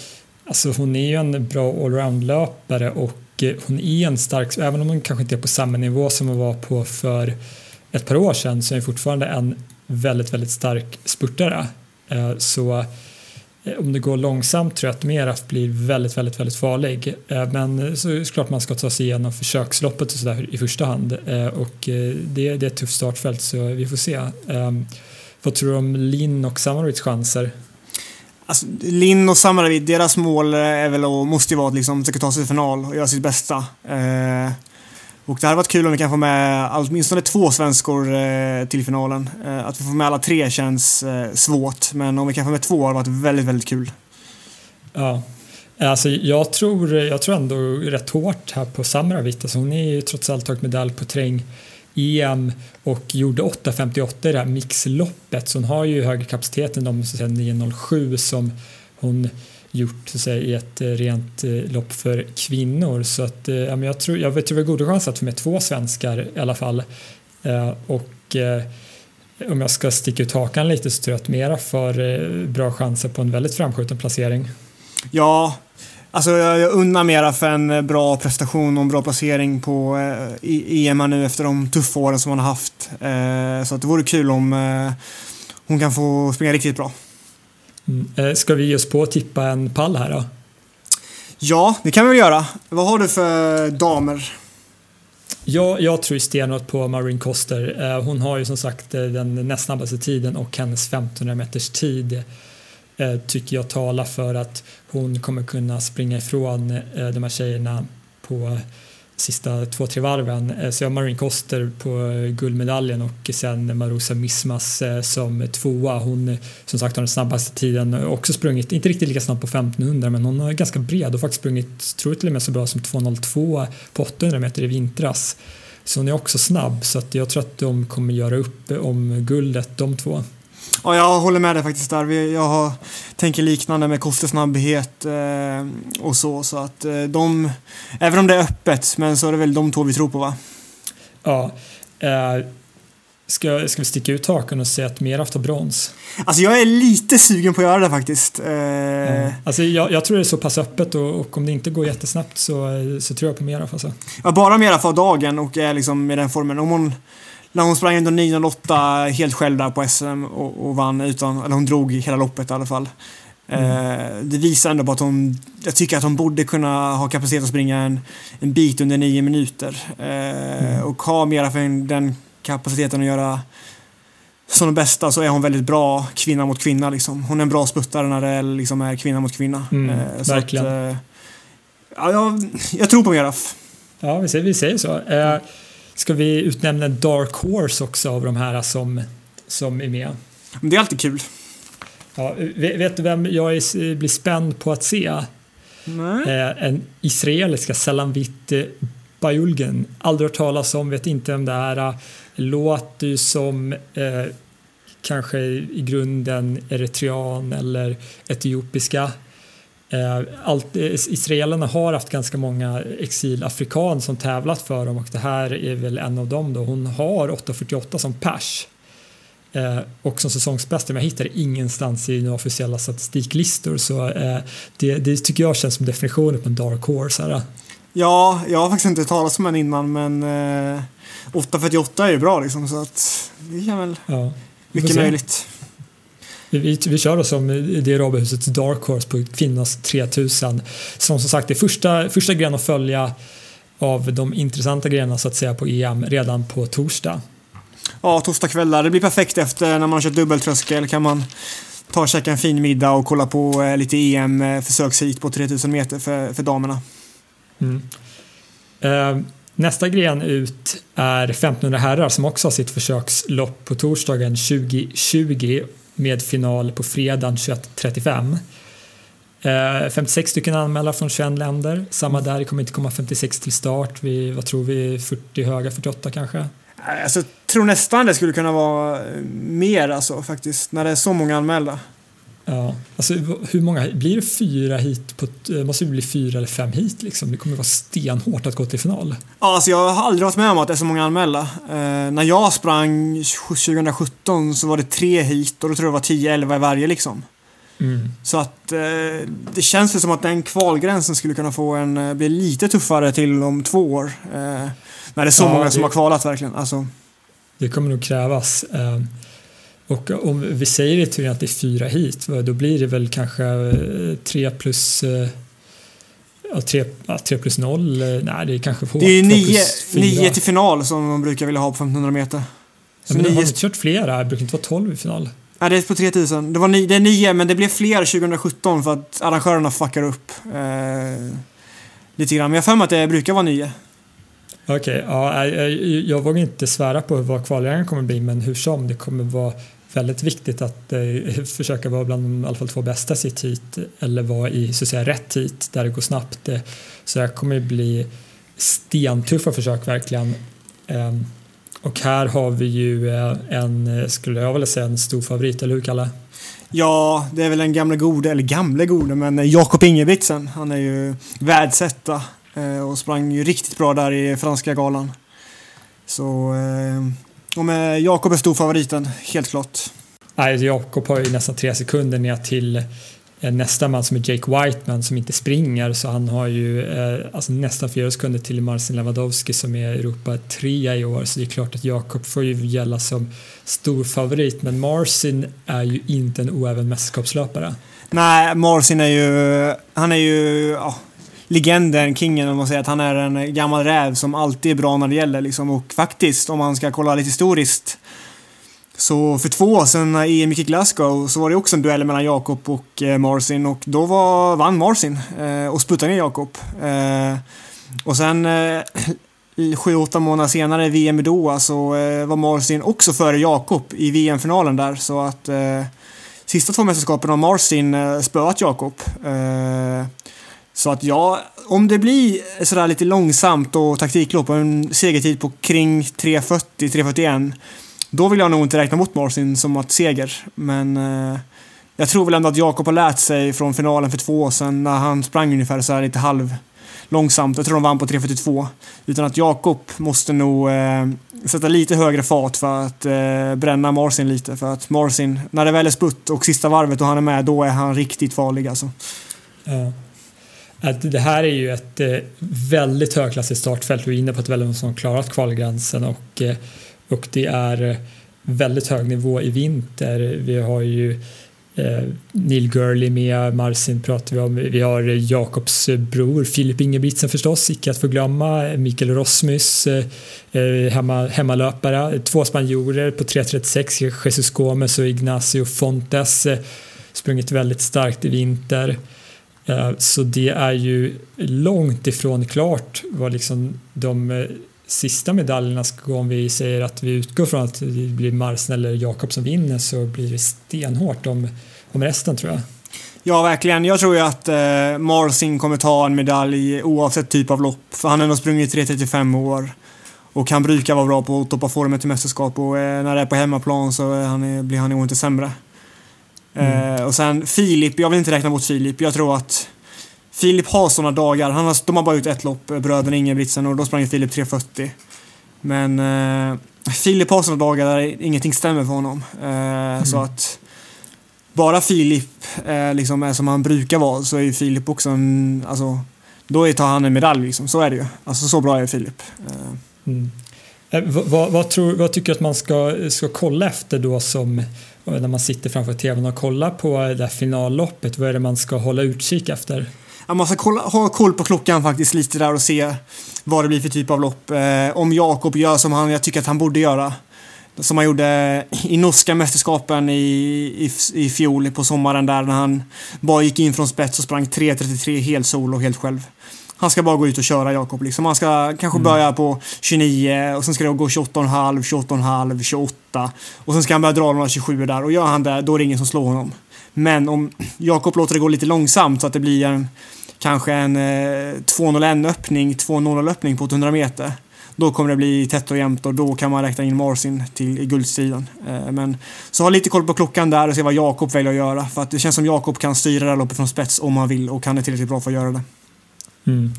alltså hon är ju en bra allround-löpare och eh, hon är en stark, även om hon kanske inte är på samma nivå som hon var på för ett par år sedan så är hon fortfarande en väldigt, väldigt stark spurtare. Eh, så Eh, om det går långsamt tror jag att Meraf blir väldigt, väldigt, väldigt farlig. Eh, men så är det klart man ska ta sig igenom försöksloppet och sådär i första hand. Eh, och det, det är ett tufft startfält så vi får se. Ehm, vad tror du om Linn och Samarovits chanser? Alltså, Linn och Samarovit, deras mål är väl och måste ju vara att liksom försöka ta sig till final och göra sitt bästa. Och det hade varit kul om vi kan få med åtminstone två svenskor eh, till finalen. Eh, att vi får med alla tre känns eh, svårt, men om vi kan få med två hade varit väldigt, väldigt kul. Ja, alltså jag tror, eh, jag tror ändå rätt hårt här på Samra Vittas, hon är ju trots allt tagit medalj på träng-EM och gjorde 8.58 i det här mixloppet så hon har ju högre kapacitet än de 9.07 som hon gjort så att säga, i ett eh, rent eh, lopp för kvinnor. Så att, eh, ja, men jag tror jag vet det är goda chanser att få med två svenskar i alla fall. Och om jag ska sticka ut hakan lite så tror jag att Mera får bra chanser på en väldigt framskjuten placering. Ja, Alltså jag unnar mera för en bra prestation och en bra placering på eh, EM nu efter de tuffa åren som hon har haft. Eh, så att det vore kul om eh, hon kan få springa riktigt bra. Eh, ska vi ge oss på att tippa en pall här då? Ja, det kan vi väl göra. Vad har du för damer? Ja, jag tror stenhårt på Marin Koster. Eh, hon har ju som sagt eh, den näst snabbaste tiden och hennes 1500 meters tid tycker jag talar för att hon kommer kunna springa ifrån de här tjejerna på sista två, tre varven. Eh, så jag har Marin Koster på eh, guldmedaljen och sen Marosa Mismas eh, som tvåa. Hon som sagt har den snabbaste tiden och också sprungit, inte riktigt lika snabbt på 1500 men hon är ganska bred och faktiskt sprungit, tror jag till och med så bra som 2.02 på 800 meter i vintras. Så hon är också snabb så att jag tror att de kommer göra upp om guldet de två. Ja, jag håller med dig faktiskt där. Jag har, tänker liknande med kostesnabbhet eh, och så. Så att eh, de, även om det är öppet, men så är det väl de två vi tror på va? Ja. Eh, ska, ska vi sticka ut taken och säga att Meraf tar brons? Alltså jag är lite sugen på att göra det faktiskt. Eh, mm. Alltså jag, jag, tror det är så pass öppet och, och, om det inte går jättesnabbt så, så tror jag på Meraf alltså. Ja, bara Meraf har dagen och är liksom med den formen. Om hon när hon sprang ändå 9.08 helt själv där på SM och, och, vann utan, eller hon drog hela loppet i alla fall. Mm. Eh, det visar ändå på att hon, jag tycker att hon borde kunna ha kapacitet att springa en, en bit under nio minuter. Eh, mm. Och ha mera för den kapaciteten att göra som den bästa så är hon väldigt bra kvinna mot kvinna. Liksom. Hon är en bra sputtare när det liksom är kvinna mot kvinna. Mm, eh, verkligen. Att, ja, jag, jag, tror på Meraf. Ja, vi säger, vi säger så. Eh, Ska vi utnämna en Dark Horse också av de här som, som är med? Det är alltid kul. Ja, vet du vem jag är, blir spänd på att se? Eh, en israeliska Salamvit Bajulgen. Aldrig hört talas om, vet inte vem det är. Låter ju som eh, kanske i grunden eritrean eller etiopiska. Eh, allt, eh, israelerna har haft ganska många exilafrikan som tävlat för dem och det här är väl en av dem då. Hon har 8.48 som pers eh, och som säsongsbästa men jag hittar ingenstans i några officiella statistiklistor så det, det, tycker jag känns som definitionen på en dark horse här. Ja, jag har faktiskt inte talat om henne innan men eh, 8.48 är ju bra liksom så att det kan väl ja, mycket möjligt. Vi, vi kör då som det Robehusets Dark Horse på kvinnornas 3000 som som sagt är första, första gren att följa av de intressanta grenarna så att säga på EM redan på torsdag. Ja, torsdag kväll där. Det blir perfekt efter när man har kört dubbeltröskel kan man ta och käka en fin middag och kolla på eh, lite EM eh, försökshit på 3000 meter för, för damerna. Mm. Eh, nästa gren ut är 1500 herrar som också har sitt försökslopp på torsdagen 2020 med final på fredagen 21.35. 56 eh, stycken anmälda från 21 länder. Samma där, det kommer inte komma 56 till start. Vi, vad tror vi, 40 höga, 48 kanske? Alltså, jag tror nästan det skulle kunna vara mer alltså faktiskt, när det är så många anmälda. Ja, alltså hur många, blir det fyra hit på, eh, måste det bli fyra eller fem hit liksom? Det kommer vara stenhårt att gå till final. Ja, alltså jag har aldrig varit med om att det är så många anmälda. Eh, när jag sprang 2017 så var det tre hit och då tror jag det var 10-11 i varje liksom. Mm. Så att eh, det känns som att den kvalgränsen skulle kunna få en, eh, bli lite tuffare till om två år. Eh, när det är så ja, många som har kvalat verkligen. Alltså. Det kommer nog krävas. Eh, och om vi säger i teorin att det är fyra hit, då blir det väl kanske eh, tre plus eh, Ja, 3, ja, 3 plus 0, eh, nej det är kanske hårt. Det är 9, till final som de brukar vilja ha på 1500 meter. Så ja, men nio... har inte kört flera? Det brukar inte vara 12 i final. Nej, det är på 3000. Det, var ni, det är 9, men det blev fler 2017 för att arrangörerna fuckar upp eh, lite grann. Men jag har för mig att det brukar vara 9. Okej, okay, ja, jag, jag vågar inte svära på vad kvallägen kommer bli men hur som, det kommer vara väldigt viktigt att eh, försöka vara bland de i alla fall två bästa sitt hit eller vara i så att säga rätt hit där det går snabbt. Eh, så det här kommer bli stentuffa försök verkligen. Eh, Och här har vi ju eh, en, eh, skulle jag vilja säga, en stor favorit, eller hur Kalle? Ja, det är väl den gamla gode, eller gamle gode, men Jakob Ingebrigtsen. Han är ju världsetta och sprang ju riktigt bra där i franska galan. Så och med Jakob är storfavoriten, helt klart. Nej, Jakob har ju nästan tre sekunder ner till eh, nästa man som är Jake Whiteman som inte springer så han har ju eh, alltså nästan fyra sekunder till Marcin Lewandowski som är Europa trea i år så det är klart att Jakob får ju gälla som stor favorit men Marcin är ju inte en oäven mästerskapslöpare. Nej, Marcin är ju, han är ju, ja, legenden, kingen, om man säger att han är en gammal räv som alltid är bra när det gäller. Liksom. Och faktiskt, om man ska kolla lite historiskt, så för två år sedan när EM gick i Glasgow så var det också en duell mellan Jakob och eh, Marcin och då var, vann Marcin eh, och sputtade ner Jakob. Eh, och sen eh, sju, åtta månader senare i VM i Doha så alltså, eh, var Marcin också före Jakob i VM-finalen där så att eh, sista två mästerskapen har Marcin eh, spöat Jakob. Eh, så att ja, om det blir sådär lite långsamt och taktiklopp och en segertid på kring 3.40-3.41 då vill jag nog inte räkna mot Marcin som att seger. Men eh, jag tror väl ändå att Jakob har lärt sig från finalen för två år sedan när han sprang ungefär så här lite halv långsamt. Jag tror de vann på 3.42. Utan att Jakob måste nog eh, sätta lite högre fart för att eh, bränna Marcin lite. För att Marcin, när det väl är sputt och sista varvet och han är med, då är han riktigt farlig alltså. Ja att det här är ju ett eh, väldigt högklassigt startfält. Vi är inne på ett väldigt som klarat kvalgränsen och, eh, och det är eh, väldigt hög nivå i vinter. Vi har ju Neil Gurley med, Marcin pratar vi om, vi har Jakobs bror Filip Ingebrigtsen förstås, icke att förglömma, Mikael Rosmus, hemma, hemmalöpare, två spanjorer på 3.36, Jesus Gomes och Ignacio Fontes, sprungit väldigt starkt i vinter. Eh, så det är ju långt ifrån klart vad liksom de eh, sista medaljerna ska gå om vi säger att vi utgår från att det blir Marsen eller Jakob som vinner så blir det stenhårt om, om resten tror jag. Ja, verkligen. Jag tror ju att eh, Marsin kommer ta en medalj oavsett typ av lopp. För han har ändå sprungit 3.35 år. Och han brukar vara bra på att toppa formen till mästerskap och eh, när det är på hemmaplan så eh, han, blir han nog inte sämre. Mm. Eh, och sen Filip, jag vill inte räkna bort Filip. Jag tror att Filip har sådana dagar. Han har, de har bara ut ett lopp, eh, bröderna Ingebrigtsen, och då sprang Filip 3.40. Men eh, Filip har sådana dagar där ingenting stämmer för honom. Eh, mm. Så att bara Filip eh, liksom är som han brukar vara så är ju Filip också en, alltså, då tar han en medalj liksom. Så är det ju. Alltså så bra är Filip. Eh. Mm. Eh, vad, vad, tror, vad tycker du att man ska, ska kolla efter då som när man sitter framför tvn och kollar på det här finalloppet? Vad är det man ska hålla utkik efter? man ska kolla, ha koll på klockan faktiskt lite där och se vad det blir för typ av lopp. Eh, om Jakob gör som han, jag tycker att han borde göra. Som han gjorde i norska mästerskapen i, i, i fjol på sommaren där när han bara gick in från spets och sprang 3.33 helt solo helt själv. Han ska bara gå ut och köra Jakob liksom. Han ska kanske mm. börja på 29 och sen ska det gå 28,5, 28,5, 28 och sen ska han börja dra några 27 där och gör han det då är det ingen som slår honom. Men om Jakob låter det gå lite långsamt så att det blir en kanske en eh, 2.01 öppning, 2.00 öppning på 800 meter. Då kommer det bli tätt och jämnt och då kan man räkna in Marcin till guldstriden. Eh, men så ha lite koll på klockan där och se vad Jakob väljer att göra. För att det känns som Jakob kan styra det här loppet från spets om han vill och han är tillräckligt bra för att göra det. Mm.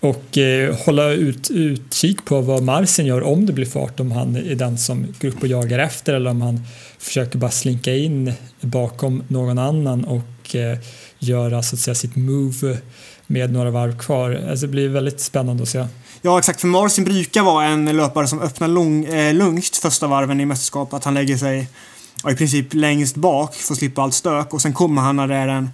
Och eh, hålla ut, utkik på vad Marcin gör om det blir fart, om han är den som går upp och jagar efter eller om han försöker bara slinka in bakom någon annan och eh, göra så att säga sitt move med några varv kvar. Alltså det blir väldigt spännande att se. Ja exakt, för Marcin brukar vara en löpare som öppnar lång, eh, lugnt första varven i mästerskap. Att han lägger sig ja, i princip längst bak för att slippa allt stök och sen kommer han när det är en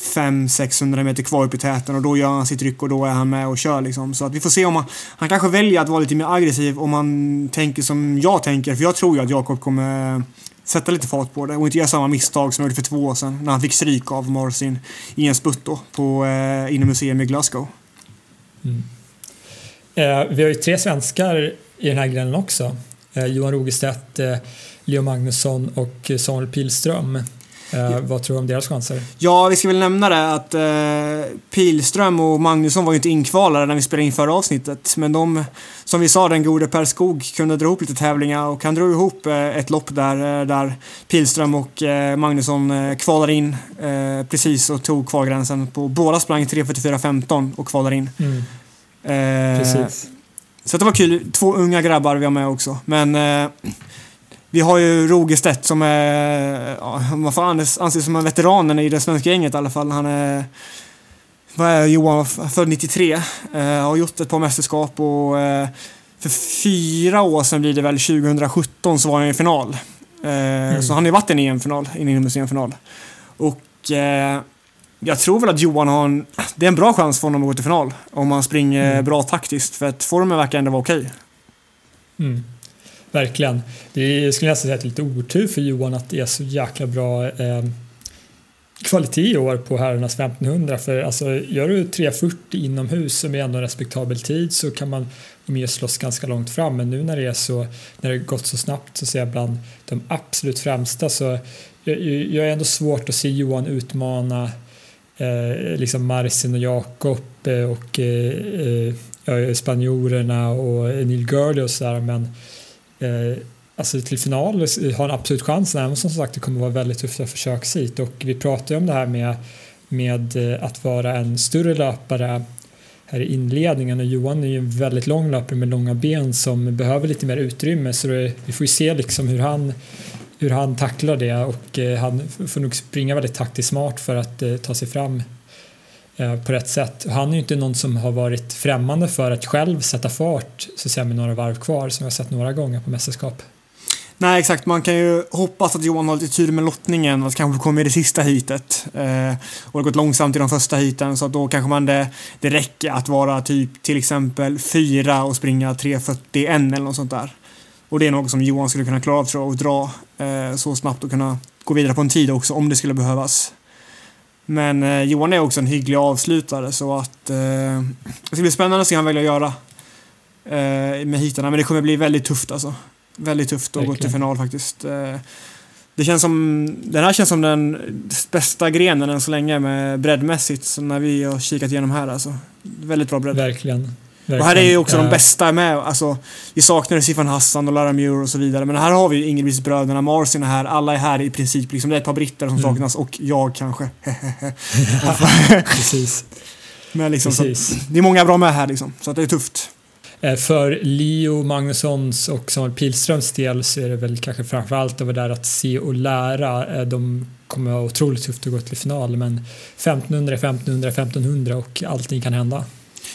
500-600 meter kvar upp i täten och då gör han sitt ryck och då är han med och kör liksom. Så att vi får se om han, han kanske väljer att vara lite mer aggressiv om han tänker som jag tänker. För jag tror ju att Jakob kommer sätta lite fart på det och inte göra samma misstag som han gjorde för två år sedan när han fick stryk av Marcin i en sputt då, på eh, inom museum i Glasgow. Mm. Eh, vi har ju tre svenskar i den här grenen också. Eh, Johan Rogestedt, eh, Leo Magnusson och eh, Samuel Pilström. Eh, vad tror du om deras chanser? Ja, vi ska väl nämna det att eh, Pilström och Magnusson var ju inte inkvalade när vi spelade in förra avsnittet. Men de, som vi sa, den gode Per Skog kunde dra ihop lite tävlingar och han drog ihop eh, ett lopp där, eh, där Pilström och eh, Magnusson eh, kvalade in precis och tog kvalgränsen. På, båda sprang 3.44.15 och kvalade in. Mm, precis. så det var kul. Två unga grabbar vi har med också. Men vi har ju Rogestedt som är, ja, vad fan anses som en veteranen i det svenska gänget i alla fall. Han är, vad är Johan, född 93. Eh, har gjort ett par mästerskap och eh, för fyra år sedan blir det väl 2017 så var han i final. Eh, Så han har ju varit i en EM-final, en inomhus-EM-final. Och eh, jag tror väl att Johan har en... Det är en bra chans för honom att gå till final. Om han springer Mm. bra taktiskt. För att formen verkar ändå vara okej. Mm. Verkligen. Det är, jag skulle nästan säga att det är lite otur för Johan att det är så jäkla bra eh, kvalitet i år på herrarnas 1500. För alltså, gör du 3.40 inomhus som är ändå en respektabel tid så kan man med slåss ganska långt fram. Men nu när det är så, när det gått så snabbt så ser jag bland de absolut främsta så jag, jag är ändå svårt att se Johan utmana eh, liksom Marcin och Jakob eh, och eh, eh, spanjorerna och Neil Gurley och sådär men eh, Eh, alltså till final har en absolut chans även som sagt det kommer vara väldigt tuffa försökshit och vi pratade om det här med, med eh, att vara en större löpare här i inledningen. Och Johan är ju en väldigt lång löpare med långa ben som behöver lite mer utrymme. Så det, vi får ju se liksom hur han hur han tacklar det. Och eh, han får nog springa väldigt taktiskt smart för att ta sig fram Eh, på rätt sätt. Han är ju inte någon som har varit främmande för att själv sätta fart så att säga, med några varv kvar som jag har sett några gånger på mästerskap. Nej, exakt. Man kan ju hoppas att Johan har lite tur med lottningen. Att kanske kommer i det sista heatet. Eh, och det har gått långsamt i de första heaten. Så att då kanske man det, det räcker att vara typ till exempel fyra och springa 3.41 eller något sånt där. Och det är något som Johan skulle kunna klara av tror jag. Och dra eh, så snabbt och kunna gå vidare på en tid också om det skulle behövas. Men eh, Johan är också en hygglig avslutare så att eh, det ska bli spännande att se vad han väljer att göra eh, med heatarna. Men det kommer bli väldigt tufft alltså. Väldigt tufft att gå till final faktiskt. Eh, Det känns som, den här känns som den bästa grenen än så länge med breddmässigt så när vi har kikat igenom här alltså. Väldigt bra bredd. Verkligen. Och här är ju också de bästa med. Alltså, vi saknar Sifan Hassan och Lara Muir och så vidare. Men här har vi ju Ingebrigtsbröderna, Marcin är här, alla är här i princip. Liksom, det är ett par britter som Mm. saknas och jag kanske. Precis. Men liksom, så, Precis. det är många bra med här liksom. Så att det är tufft. Eh, För Leo Magnussons och Samuel Pilströms del så är det väl kanske framförallt det var där att se och lära. Eh, De kommer ha otroligt tufft att gå till final men 1500, 1500, 1500 och allting kan hända.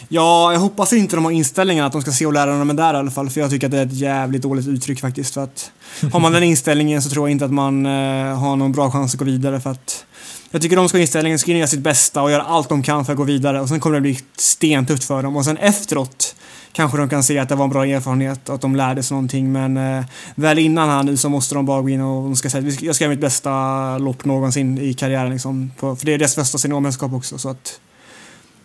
Ja, jag hoppas inte de har inställningen att de ska se och lära när de är där i alla fall. För jag tycker att det är ett jävligt dåligt uttryck faktiskt. För att har man den inställningen så tror jag inte att man eh, har någon bra chans att gå vidare. För att jag tycker de ska ha inställningen, ska göra sitt bästa och göra allt de kan för att gå vidare. Och sen kommer det bli stentufft för dem. Och sen efteråt kanske de kan se att det var en bra erfarenhet och att de lärde sig någonting. Men eh, väl innan här nu så måste de bara gå in och de ska säga att jag ska göra mitt bästa lopp någonsin i karriären. Liksom, på, för det är deras första seniormästerskap också. Så att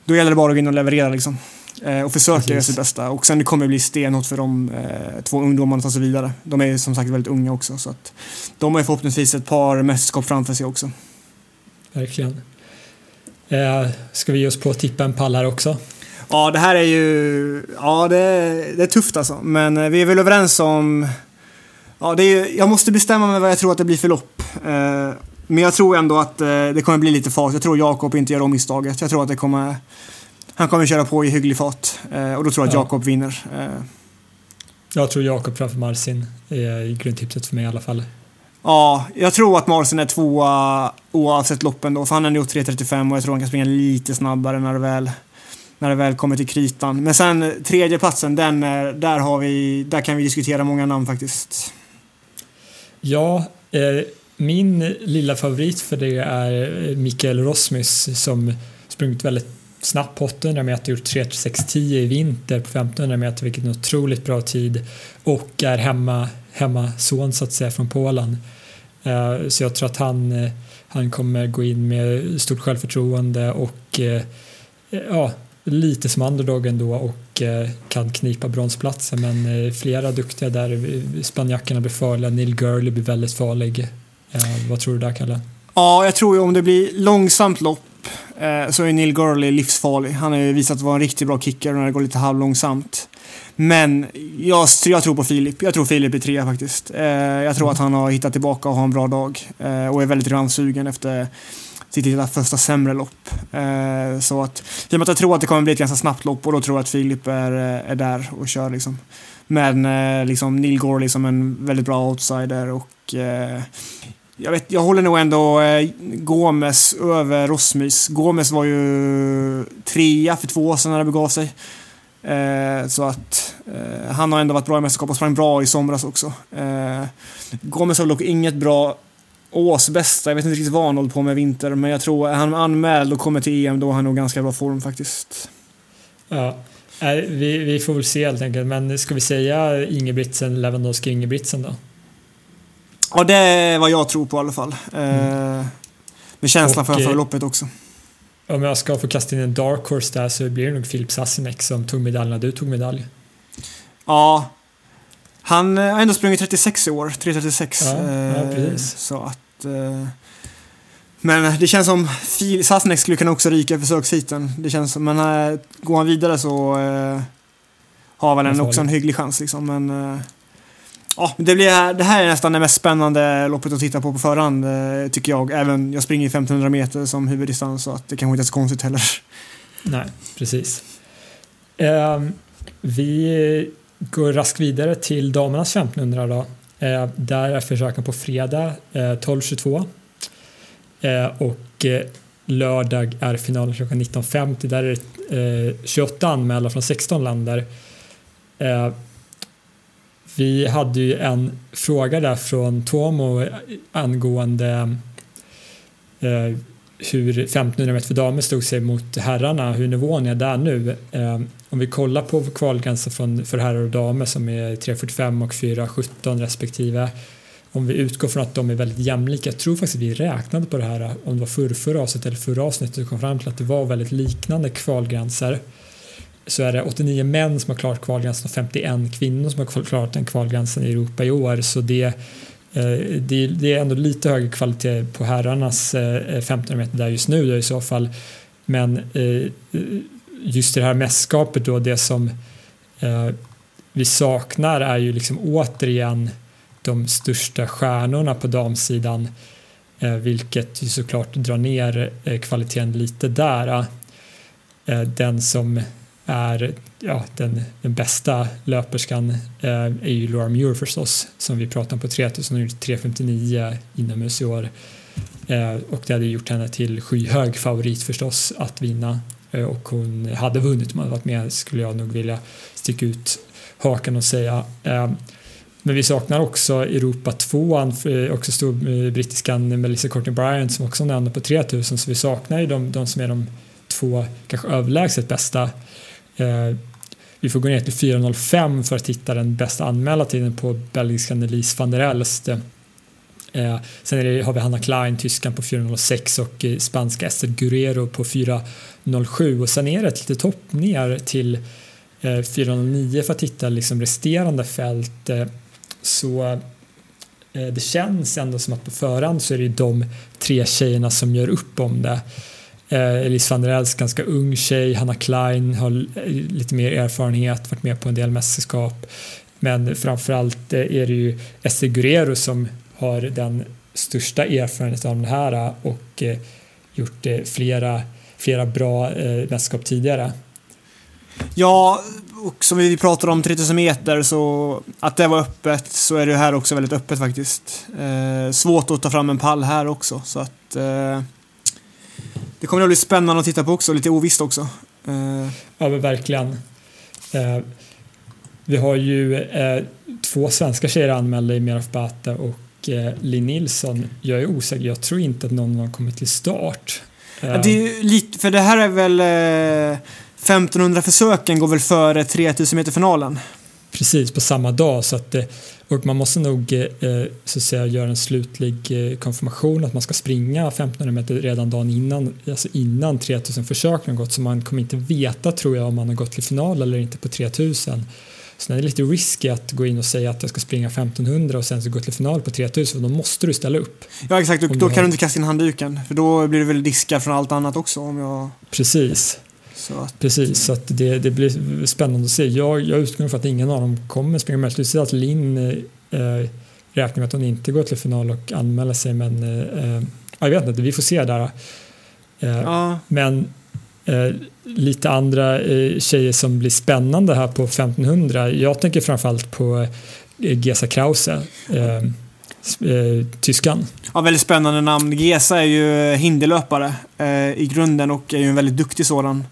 då gäller det bara att gå in och leverera liksom. Eh, och försöka Precis. göra sitt bästa. Och sen det kommer bli stenhårt för de eh, två ungdomarna att ta sig vidare. De är som sagt väldigt unga också. Så att de har förhoppningsvis ett par mästerskap framför sig också. Verkligen. Eh, ska vi ge oss på att tippa en pall här också? Ja, det här är ju... Ja, det, det är tufft alltså. Men eh, vi är väl överens om... Ja, det är, jag måste bestämma mig vad jag tror att det blir för lopp. Eh, men jag tror ändå att eh, det kommer bli lite fart. Jag tror Jakob inte gör om misstaget. Jag tror att det kommer... Han kommer köra på i hygglig fart. Eh, och då tror jag att Ja. Jakob vinner. Eh, Jag tror Jakob framför Marcin är grundtipset för mig i alla fall. Ja, jag tror att Marcin är tvåa oavsett loppen då. För han har gjort 3.35 och jag tror han kan springa lite snabbare när det väl, när det väl kommer till kritan. Men sen tredje platsen, den är, där, har vi, där kan vi diskutera många namn faktiskt. Ja, eh, min lilla favorit för det är eh, Mikael Rosmus som sprungit väldigt snabbt på 800 meter, gjort 3.36.10 i vinter på 1500 meter, vilket är en otroligt bra tid och är hemma, hemmason så att säga från Polen. Eh, så jag tror att han, eh, han kommer gå in med stort självförtroende och ja, lite som underdog ändå och kan knipa bronsplatsen men flera duktiga där. Spanjackerna blir farliga, Neil Gurley blir väldigt farlig. Eh, vad tror du där Kalle? Ja, jag tror ju om det blir långsamt lopp eh, så är Neil Gurley livsfarlig. Han har ju visat vara en riktigt bra kicker när det går lite halvlångsamt. Men jag, jag tror på Filip. Jag tror Filip är trea faktiskt. Eh, jag tror att han har hittat tillbaka och har en bra dag. Och är väldigt revanschsugen efter sitt lilla första sämre lopp. Så att, i och med att jag tror att det kommer bli ett ganska snabbt lopp och då tror jag att Filip är, är där och kör liksom. Men liksom Neil Gorley som en väldigt bra outsider och jag, vet, jag håller nog ändå eh, Gomes över Rosmys. Gomes var ju trea för två år sedan när det begav sig. Eh, så att eh, han har ändå varit bra i mästerskap och sprang bra i somras också. Eh, Gomes har dock inget bra årsbästa. Jag vet inte riktigt vad han håller på med i vinter, men jag tror är han anmäld och kommer till EM då har han nog ganska bra form faktiskt. Ja, vi, vi får väl se helt enkelt. Men ska vi säga Ingebrigtsen, Lewandowski, Ingebrigtsen då? Ja, det är vad jag tror på i alla fall. Mm. med känslan och, för, för loppet också. Om jag ska få kasta in en dark horse där så blir det nog Filip Sassinek som tog medalj när du tog medalj. Ja. Han har ändå sprungit 36 i år, 3.36. Ja, ja, precis. Så att... Men det känns som Sassinek skulle kunna också ryka i försöksheaten. Det känns som, men går han vidare så har väl en också en hygglig chans liksom. Men Ja, det, blir, det här är nästan det mest spännande loppet att titta på på förhand, eh, tycker jag. Även, jag springer 1500 meter som huvuddistans, så att det kanske inte är så konstigt heller. Nej, precis. Eh, vi går raskt vidare till damernas 1500 då. Eh, där är försöken på fredag eh, 12.22. Eh, och eh, lördag är finalen klockan 19.50. Där är det eh, 28 anmälda från 16 länder. Eh, vi hade ju en fråga där från Tomo angående eh, hur 1500 meter för damer stod sig mot herrarna, hur nivån är där nu. Eh, om vi kollar på kvalgränsen för herrar och damer som är 3.45 och 4.17 respektive. Om vi utgår från att de är väldigt jämlika, jag tror faktiskt att vi räknade på det här om det var förra, avsnittet eller förra avsnittet och kom fram till att det var väldigt liknande kvalgränser så är det 89 män som har klarat kvalgränsen och 51 kvinnor som har klarat den kvalgränsen i Europa i år. Så det, eh, det, är ändå lite högre kvalitet på herrarnas eh, eh, 1500 meter där just nu då i så fall. Men just det här mästerskapet då, det som vi saknar är ju liksom återigen de största stjärnorna på damsidan vilket ju såklart drar ner kvaliteten lite där. Den som är ja, den, den bästa löperskan eh, är ju Laura Muir förstås som vi pratade om på 3000 och gjorde 3.59 inomhus i år. Eh, och det hade gjort henne till skyhög favorit förstås att vinna. Eh, och hon hade vunnit om hon hade varit med skulle jag nog vilja sticka ut hakan och säga. Eh, men vi saknar också Europa 2 eh, också stor eh, brittiskan Melissa Courtney Bryant som också nämnde på 3000 så vi saknar ju de, de som är de två kanske överlägset bästa. Eh, vi får gå ner till 4.05 för att hitta den bästa anmälda tiden på belgiskan Elise van der Elst. Eh, sen det, har vi Hanna Klein, tyskan på 4.06 och eh, spanska Esther Guerrero på 4.07 och sen är det ett litet topp ner till 4.09 för att hitta liksom resterande fält. Så det känns ändå som att på förhand så är det de tre tjejerna som gör upp om det. Eh, Elise van der Els, ganska ung tjej. Hanna Klein har eh, lite mer erfarenhet, varit med på en del mästerskap. Men framförallt eh, är det ju Esther Guerrero som har den största erfarenheten av den här och gjort flera, flera bra mästerskap tidigare. Ja, och som vi pratade om 3000 meter så att det var öppet så är det här också väldigt öppet faktiskt. Eh, svårt att ta fram en pall här också så att eh, det kommer att bli spännande att titta på också, lite ovisst också. Uh. Ja, men verkligen. Uh, vi har ju uh, två svenska tjejer anmälda i Meraf Bata och Linn Nilsson. Jag är osäker, jag tror inte att någon har kommit till start. Ja, det är lite, för det här är väl 1500 försöken går väl före 3000 meter finalen? Precis, på samma dag. Så att, och man måste nog eh, så att säga, göra en slutlig eh, konfirmation att man ska springa 1500 meter redan dagen innan, alltså innan 3000 försöken har gått. Så man kommer inte veta tror jag om man har gått till final eller inte på 3000. Så det är lite risky att gå in och säga att jag ska springa 1500 och sen så gå till final på 3000 då måste du ställa upp. Ja exakt, då, då kan du inte kasta in handduken. För då blir det väl diskar från allt annat också om jag... Precis. Att... Precis, så det, det blir spännande att se. Jag, jag utgår från att ingen av dem kommer springa möjligtvis att Linn eh, räknar med att hon inte går till final och anmäler sig men eh, jag vet inte, vi får se där. Eh, ja. Men eh, lite andra eh, tjejer som blir spännande här på 1500. Jag tänker framförallt på eh, Gesa Krause. Eh, tyskan. Ja, väldigt spännande namn. Gesa är ju hinderlöpare eh, i grunden och är ju en väldigt duktig sådan.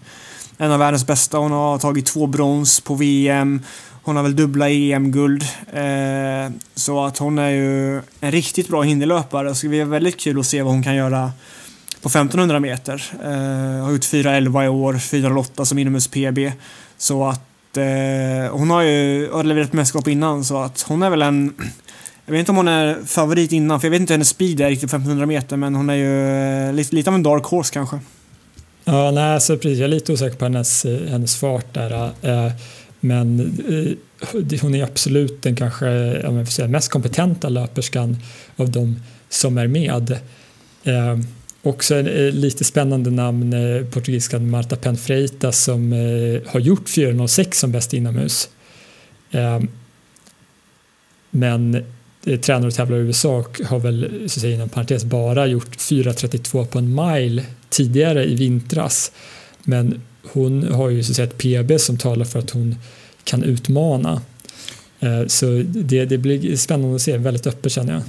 En av världens bästa. Hon har tagit två brons på VM. Hon har väl dubbla EM-guld. Eh, så att hon är ju en riktigt bra hinderlöpare. Så det blir väldigt kul att se vad hon kan göra på 1500 meter. Eh, har gjort 4.11 i år, 4.08 som inomhus-PB. Så att eh, hon har ju har levererat mästerskap innan så att hon är väl en jag vet inte om hon är favorit innan, för jag vet inte hur hennes speed är riktigt på 1500 meter, men hon är ju eh, lite, lite av en dark horse kanske. Ja, nej, alltså, precis. Jag är lite osäker på hennes, eh, hennes fart där. Eh, men eh, hon är absolut den kanske jag säga, mest kompetenta löperskan av de som är med. Eh, också en, eh, lite spännande namn, eh, portugiskan Marta Penfreitas som har gjort 4.06 som bäst inomhus. Men eh, tränar och tävlar i USA och har väl så att säga, inom parentes bara gjort 4.32 på en mile tidigare i vintras. Men hon har ju så att säga, ett PB som talar för att hon kan utmana. Eh, så det, det blir spännande att se, väldigt öppet känner jag.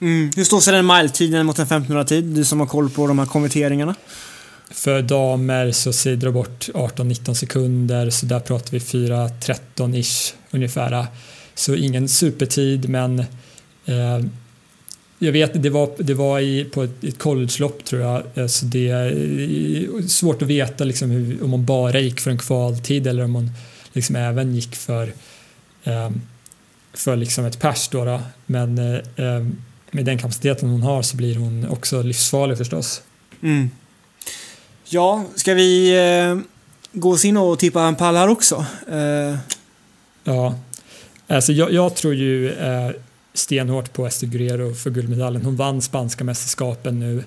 Mm. Hur står sig den mile-tiden mot en 1500-tid? Du som har koll på de här konverteringarna. För damer så dra bort 18-19 sekunder så där pratar vi 4.13-ish ungefär. Så ingen supertid men jag vet, det var, det var i, på ett, ett college-lopp tror jag, eh, så det är svårt att veta liksom hur, om man bara gick för en kvaltid eller om man liksom även gick för, eh, för liksom ett pers. Då, då. Men eh, eh, med den kapaciteten hon har så blir hon också livsfarlig förstås. Mm. Ja, ska vi eh, gå oss in och tippa en pall här också? Eh. Ja, alltså jag, jag tror ju eh, stenhårt på Esther för guldmedaljen. Hon vann spanska mästerskapen nu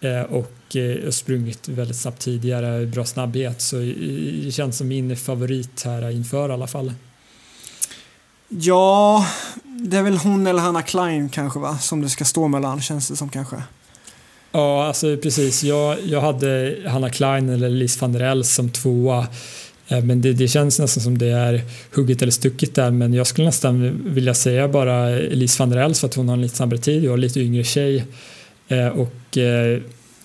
eh, och eh, sprungit väldigt snabbt tidigare, bra snabbhet. Så det känns som min favorit här inför i alla fall. Ja, det är väl hon eller Hanna Klein kanske va, som det ska stå mellan känns det som kanske. Ja, alltså precis. Jag, jag hade Hanna Klein eller Lise van der Els som tvåa. Eh, men det, det, känns nästan som det är hugget eller stucket där men jag skulle nästan vilja säga bara Elise van der Els för att hon har en lite snabbare tid och lite yngre tjej. Eh, och eh,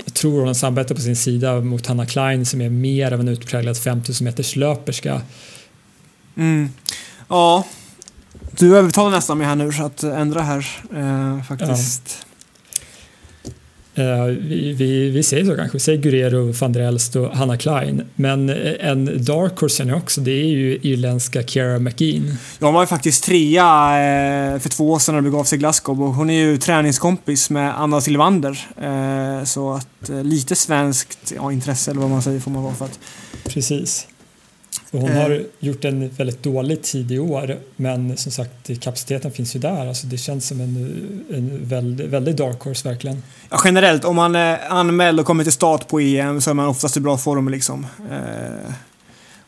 jag tror hon har samarbete på sin sida mot Hanna Klein som är mer av en utpräglad 5000 meters löperska. Mm. Ja, du övertalar nästan mig här nu så att ändra här eh, faktiskt. Ja. Uh, vi, vi, vi, säger så kanske, vi säger Guerrero, van der Elst och Hanna Klein. Men eh, en dark horse känner jag också, det är ju irländska Kiara McGean. Ja, hon var ju faktiskt trea eh, för två år sedan när det begav sig i Glasgow och hon är ju träningskompis med Anna Silvander. Eh, så att eh, lite svenskt ja, intresse eller vad man säger får man vara för att... Precis. Hon har eh. gjort en väldigt dålig tid i år men som sagt kapaciteten finns ju där. Alltså det känns som en, en väldigt, väldigt dark horse verkligen. Ja, generellt, om man är anmäld och kommer till start på EM så är man oftast i bra form liksom. Eh,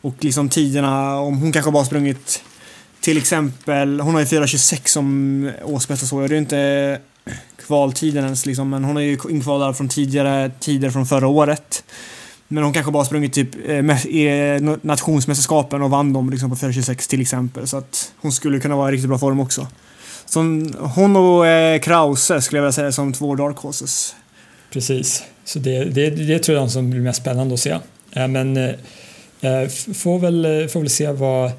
och liksom tiderna, om hon kanske bara sprungit till exempel, hon har ju 4.26 som årsbästa så, det är ju inte kvaltiden ens liksom, men hon är ju inkvalad från tidigare tider från förra året. Men hon kanske bara sprungit typ eh, i nationsmästerskapen och vann dem liksom på 4.26 till exempel. Så att hon skulle kunna vara i riktigt bra form också. Så hon och eh, Krause skulle jag vilja säga som två dark horses. Precis, så det, det, det tror jag som blir mest spännande att se. Men eh, får, väl, får väl se vad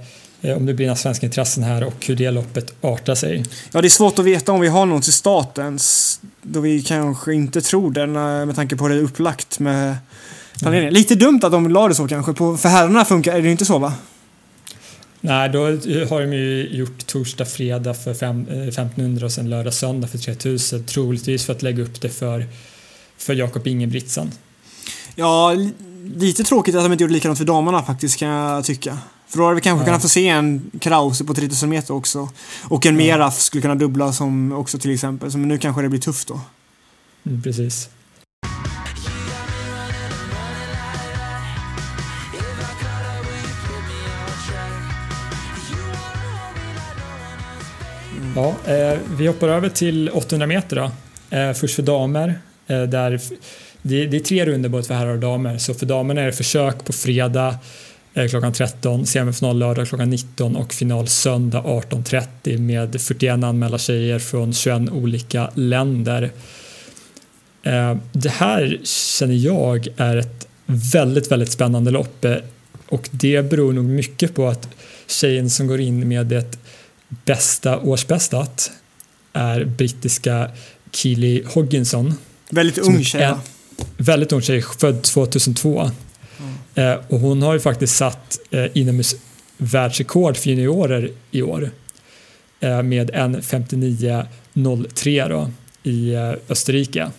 om det blir några svenska intressen här och hur det loppet artar sig. Ja, det är svårt att veta om vi har någon till statens då vi kanske inte tror det med tanke på hur det är upplagt med planeringen. Lite dumt att de la det så kanske. På, för herrarna funkar är det inte så va? Nej, då har de ju gjort torsdag, fredag för 1500 eh, och sen lördag, söndag för 3000. Troligtvis för att lägga upp det för, för Jakob Ingebrigtsen. Ja, lite tråkigt att de inte gjorde likadant för damerna faktiskt kan jag tycka. För då hade vi kanske ja. kunnat få se en Krause på 3000 meter också. Och en Meraf skulle kunna dubbla som också till exempel. Men nu kanske det blir tufft då. Mm, precis. Ja, eh, vi hoppar över till 800 meter då. Eh, först för damer. Eh, där det, det, är tre runder både för herrar och damer. Så för damerna är det försök på fredag eh, klockan 13, semifinal lördag klockan 19 och final söndag 18.30 med 41 anmälda tjejer från 21 olika länder. Eh, det här känner jag är ett väldigt, väldigt spännande lopp eh, och det beror nog mycket på att tjejen som går in med ett bästa årsbästat är brittiska Keely Hogginson. Väldigt ung tjej va? Väldigt ung tjej, född 2002. Mm. Eh, och hon har ju faktiskt satt eh, inomhus världsrekord för juniorer i år eh, med en 59.03 då i eh, Österrike.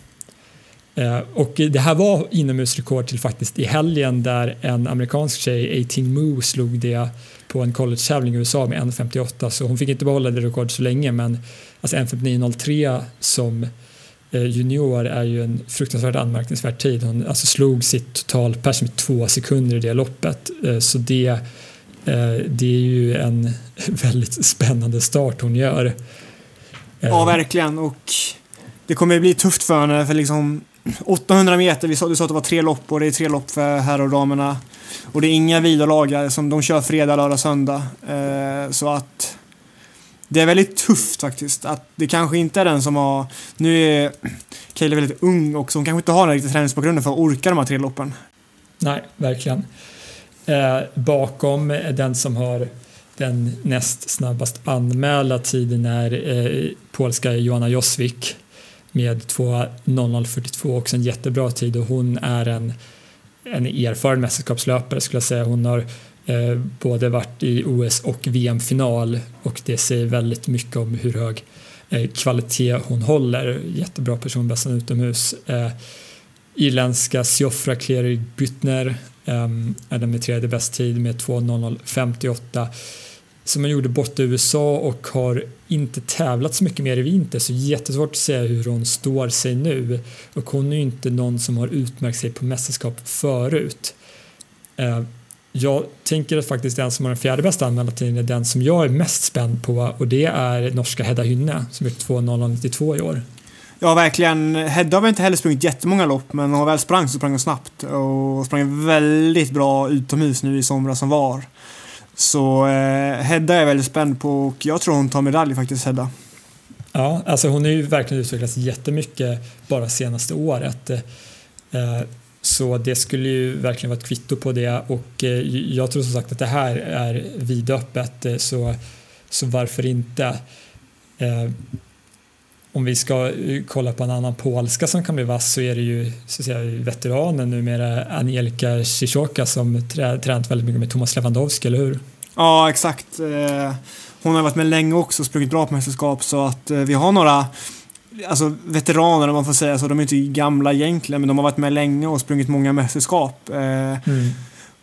Eh, och det här var inomhusrekord till faktiskt i helgen där en amerikansk tjej, 18 Moo, slog det på en college-tävling i USA med 1.58 så hon fick inte behålla det rekordet så länge men alltså 1.59.03 som eh, junior är ju en fruktansvärt anmärkningsvärd tid. Hon alltså slog sitt totalpers med två sekunder i det loppet eh, så det, eh, det är ju en väldigt spännande start hon gör. Ja, verkligen och det kommer bli tufft för henne för liksom 800 meter, vi sa, du sa att det var tre lopp och det är tre lopp för herrar och damerna. Och det är inga vilodagar som de kör fredag, lördag, söndag. Eh, så att det är väldigt tufft faktiskt. Att det kanske inte är den som har... Nu är Kaeli väldigt ung och hon kanske inte har den riktiga träningsbakgrunden för att orka de här tre loppen. Nej, verkligen. Eh, bakom den som har den näst snabbast anmälda tiden är eh, polska Joanna Josvik med 2.00.42 också en jättebra tid och hon är en, en erfaren mästerskapslöpare skulle jag säga. Hon har eh, både varit i OS och VM-final och det säger väldigt mycket om hur hög eh, kvalitet hon håller. Jättebra personbästa utomhus. Eh, irländska Siofra Cleary Bytner eh, är den med tredje bäst tid med 2.00.58 som hon gjorde borta i USA och har inte tävlat så mycket mer i vinter så jättesvårt att säga hur hon står sig nu och hon är ju inte någon som har utmärkt sig på mästerskap förut. Eh, jag tänker att faktiskt den som har den fjärde bästa användartiden är den som jag är mest spänd på och det är norska Hedda Hynne som gjort 2.0092 i år. Ja, verkligen. Hedda har väl inte heller sprungit jättemånga lopp, men när hon väl sprang så sprang hon snabbt och sprang väldigt bra utomhus nu i somras som var. Så eh, Hedda är jag väldigt spänd på och jag tror hon tar medalj faktiskt, Hedda. Ja, alltså hon har ju verkligen utvecklats jättemycket bara senaste året. Eh, så det skulle ju verkligen vara ett kvitto på det och eh, jag tror som sagt att det här är vidöppet eh, så, så varför inte? Eh, om vi ska eh, kolla på en annan polska som kan bli vass så är det ju så att säga, veteranen numera Anielka Sishoka som tränat väldigt mycket med Thomas Lewandowski, eller hur? Ja, exakt. Eh, hon har varit med länge också och sprungit bra på mästerskap så att eh, vi har några alltså, veteraner om man får säga så. De är inte gamla egentligen men de har varit med länge och sprungit många mästerskap. Mm.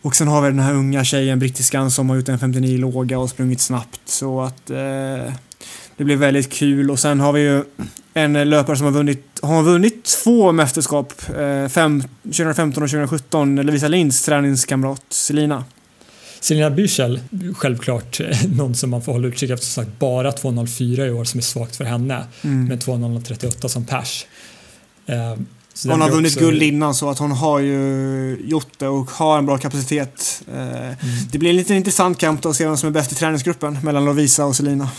Och sen har vi den här unga tjejen, brittiskan, som har gjort en 59 låga och sprungit snabbt. Så att eh, det blir väldigt kul och sen har vi ju en löpare som har vunnit, har vunnit två mästerskap, eh, fem, 2015 och 2017, Lovisa Linds träningskamrat Selina. Selina Büchel, självklart eh, någon som man får hålla utkik efter, som sagt bara 2.04 i år som är svagt för henne, mm. med 2.038 som pers. Eh, hon har vunnit också... guld innan så att hon har ju gjort det och har en bra kapacitet. Eh, mm. Det blir en lite intressant kamp då att se vem som är bäst i träningsgruppen mellan Lovisa och Selina.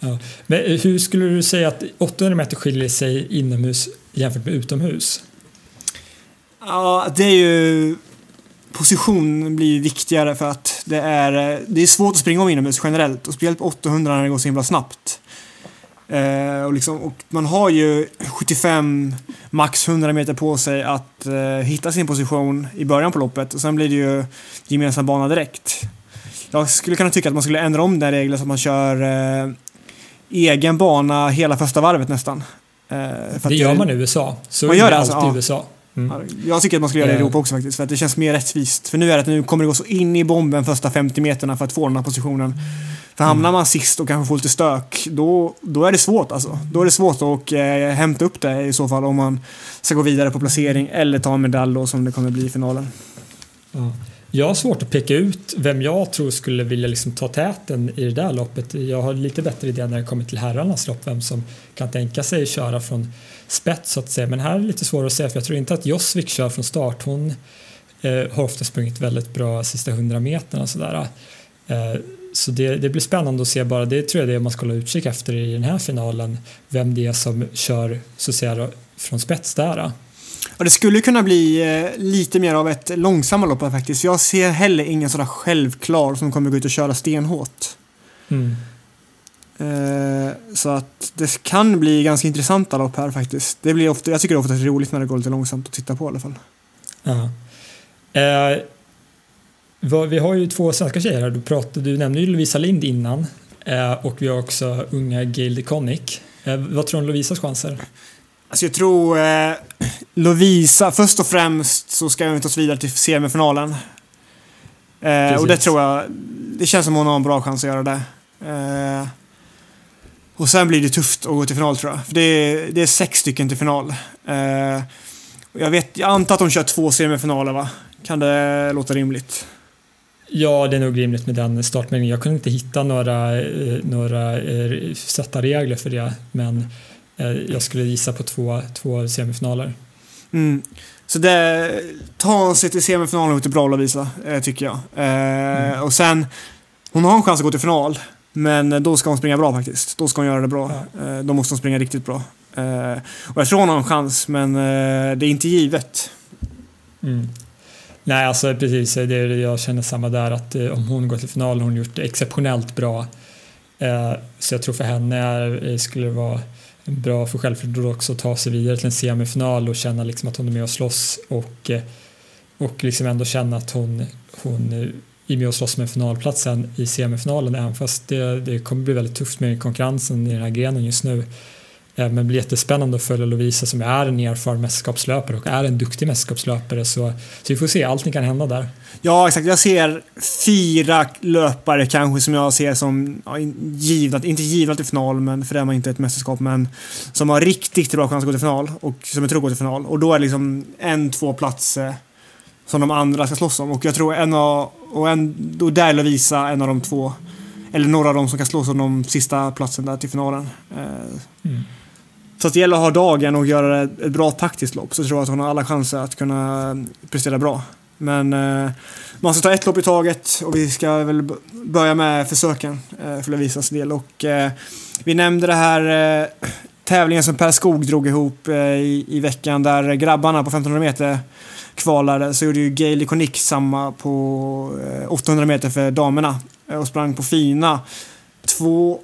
Ja. Men hur skulle du säga att 800 meter skiljer sig inomhus jämfört med utomhus? Ja, det är ju... Position blir viktigare för att det är, det är svårt att springa om inomhus generellt och speciellt på 800 när det går så himla snabbt. Eh, och, liksom, och, man har ju 75, max 100 meter på sig att eh, hitta sin position i början på loppet och sen blir det ju gemensam bana direkt. Jag skulle kunna tycka att man skulle ändra om den regeln så att man kör eh, egen bana hela första varvet nästan. Eh, det gör man i USA. Så man gör det alltid alltså, i USA. Mm. Jag tycker att man ska göra det i Europa också faktiskt, för att det känns mer rättvist. För nu är det att nu kommer det gå så in i bomben första 50 meterna för att få den här positionen. För hamnar man sist och kanske får lite stök, då, då är det svårt alltså. Då är det svårt att eh, hämta upp det i så fall om man ska gå vidare på placering eller ta en medalj då som det kommer bli i finalen. Ja. Jag har svårt att peka ut vem jag tror skulle vilja liksom ta täten i det där loppet. Jag har lite bättre idé när det kommer till herrarnas lopp, vem som kan tänka sig köra från spets så att säga. Men här är det lite svårare att säga för jag tror inte att Josvik kör från start. Hon eh, har ofta sprungit väldigt bra sista 100 meterna och sådär. Eh, så det, det, blir spännande att se bara, det tror jag det är man ska hålla utkik efter i den här finalen, vem det är som kör så att säga från spets där. Och det skulle kunna bli eh, lite mer av ett långsammare lopp faktiskt. Jag ser heller ingen sådär självklar som kommer gå ut och köra stenhårt. Mm. Eh, så att det kan bli ganska intressanta lopp här faktiskt. Det blir ofta, jag tycker det är ofta roligt när det går lite långsamt att titta på i alla fall. Ja. Eh, vi har ju två svenska tjejer här. Du, pratade, du nämnde ju Lovisa Lind innan eh, och vi har också unga Gail DeConnick. Eh, vad tror du om Lovisas chanser? Alltså jag tror eh, Lovisa, först och främst så ska hon ta sig vidare till semifinalen. Eh, och det tror jag, det känns som hon har en bra chans att göra det. Eh, och sen blir det tufft att gå till final tror jag. För det är, det är sex stycken till final. Eh, jag, vet, jag antar att de kör två semifinaler va? Kan det låta rimligt? Ja, det är nog rimligt med den startmängden. Jag kunde inte hitta några, eh, några eh, sätta regler för det, men jag skulle gissa på två, två semifinaler. Mm. Så det, ta sig till semifinalen låter bra Lovisa, tycker jag. Mm. Och sen, hon har en chans att gå till final. Men då ska hon springa bra faktiskt. Då ska hon göra det bra. Ja. Då måste hon springa riktigt bra. Och jag tror hon har en chans, men det är inte givet. Mm. Nej, alltså precis. Det, jag känner samma där att eh, om hon går till final har hon gjort det exceptionellt bra. Eh, så jag tror för henne eh, skulle det vara bra för självförtroendet också att ta sig vidare till en semifinal och känna liksom att hon är med och slåss och, eh, och liksom ändå känna att hon, hon är med och slåss med finalplatsen i semifinalen även fast det, det kommer bli väldigt tufft med konkurrensen i den här grenen just nu. Eh, men det blir jättespännande att följa Lovisa som är en erfaren mästerskapslöpare och är en duktig mästerskapslöpare. Så, så vi får se, allting kan hända där. Ja, exakt. Jag ser fyra löpare kanske som jag ser som ja, givna, inte givna till final, men för det är man inte ett mästerskap, men som har riktigt bra chans att gå till final och som jag tror går till final. Och då är det liksom en, två platser som de andra ska slåss om. Och jag tror en av, och en, då där Lovisa en av de två, eller några av dem som kan slåss om de sista platsen där till finalen. Eh, mm. Så det gäller att ha dagen och göra ett bra taktiskt lopp så tror jag att hon har alla chanser att kunna prestera bra. Men eh, man ska ta ett lopp i taget och vi ska väl börja med försöken eh, för Lovisas del. Och, eh, vi nämnde det här eh, tävlingen som Per Skog drog ihop eh, i, i veckan där grabbarna på 1500 meter kvalade så gjorde ju Gailey Konik samma på eh, 800 meter för damerna eh, och sprang på fina två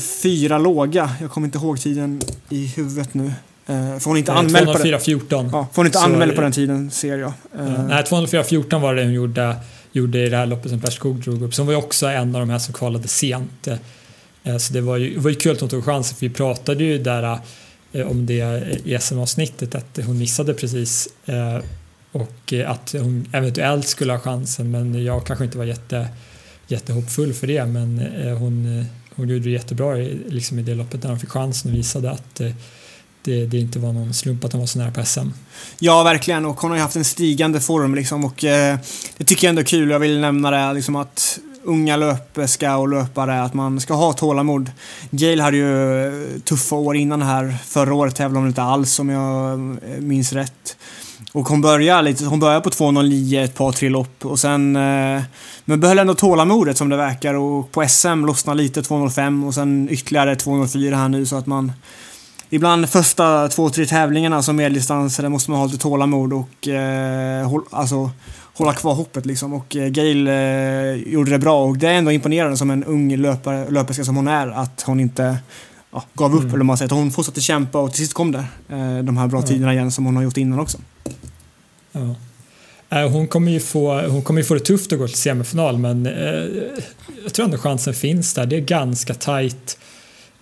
04 låga. Jag kommer inte ihåg tiden i huvudet nu. Eh, får hon inte anmäld på den? 14. Ja, får hon inte anmäld på den tiden ser jag. Eh. Nej, 204-14 var det hon gjorde, gjorde i det här loppet som Per Skog drog upp. Hon var ju också en av de här som kvalade sent. Eh, så det var ju, det var ju kul att hon tog chansen för vi pratade ju där eh, om det i SM-avsnittet att hon missade precis eh, och att hon eventuellt skulle ha chansen men jag kanske inte var jätte, jättehoppfull för det men hon hon gjorde det jättebra liksom i det loppet när hon fick chansen och visade att eh, det, det, inte var någon slump att hon var så nära på SM. Ja, verkligen. Och hon har ju haft en stigande form liksom och eh, det tycker jag ändå är kul. Jag vill nämna det liksom att unga löperska och löpare, att man ska ha tålamod. Gail hade ju eh, tuffa år innan här. Förra året tävlade hon inte alls om jag eh, minns rätt. Och hon börjar lite, hon börjar på 2.09 ett par, tre lopp och sen... Eh, men behöll ändå tålamodet som det verkar och på SM lossnar lite 2.05 och sen ytterligare 2.04 här nu så att man... Ibland första två, tre tävlingarna som medeldistansare måste man ha lite tålamod och eh, håll, alltså, hålla kvar hoppet liksom. Och eh, Gail eh, gjorde det bra och det är ändå imponerande som en ung löpare, löperska som hon är att hon inte ja, gav upp, mm. eller man säger. Hon fortsatte kämpa och till sist kom det. Eh, de här bra tiderna igen som hon har gjort innan också. Ja. Äh, hon kommer, ju få, hon kommer ju få det tufft att gå till semifinal men eh, jag tror ändå chansen finns där. Det är ganska tajt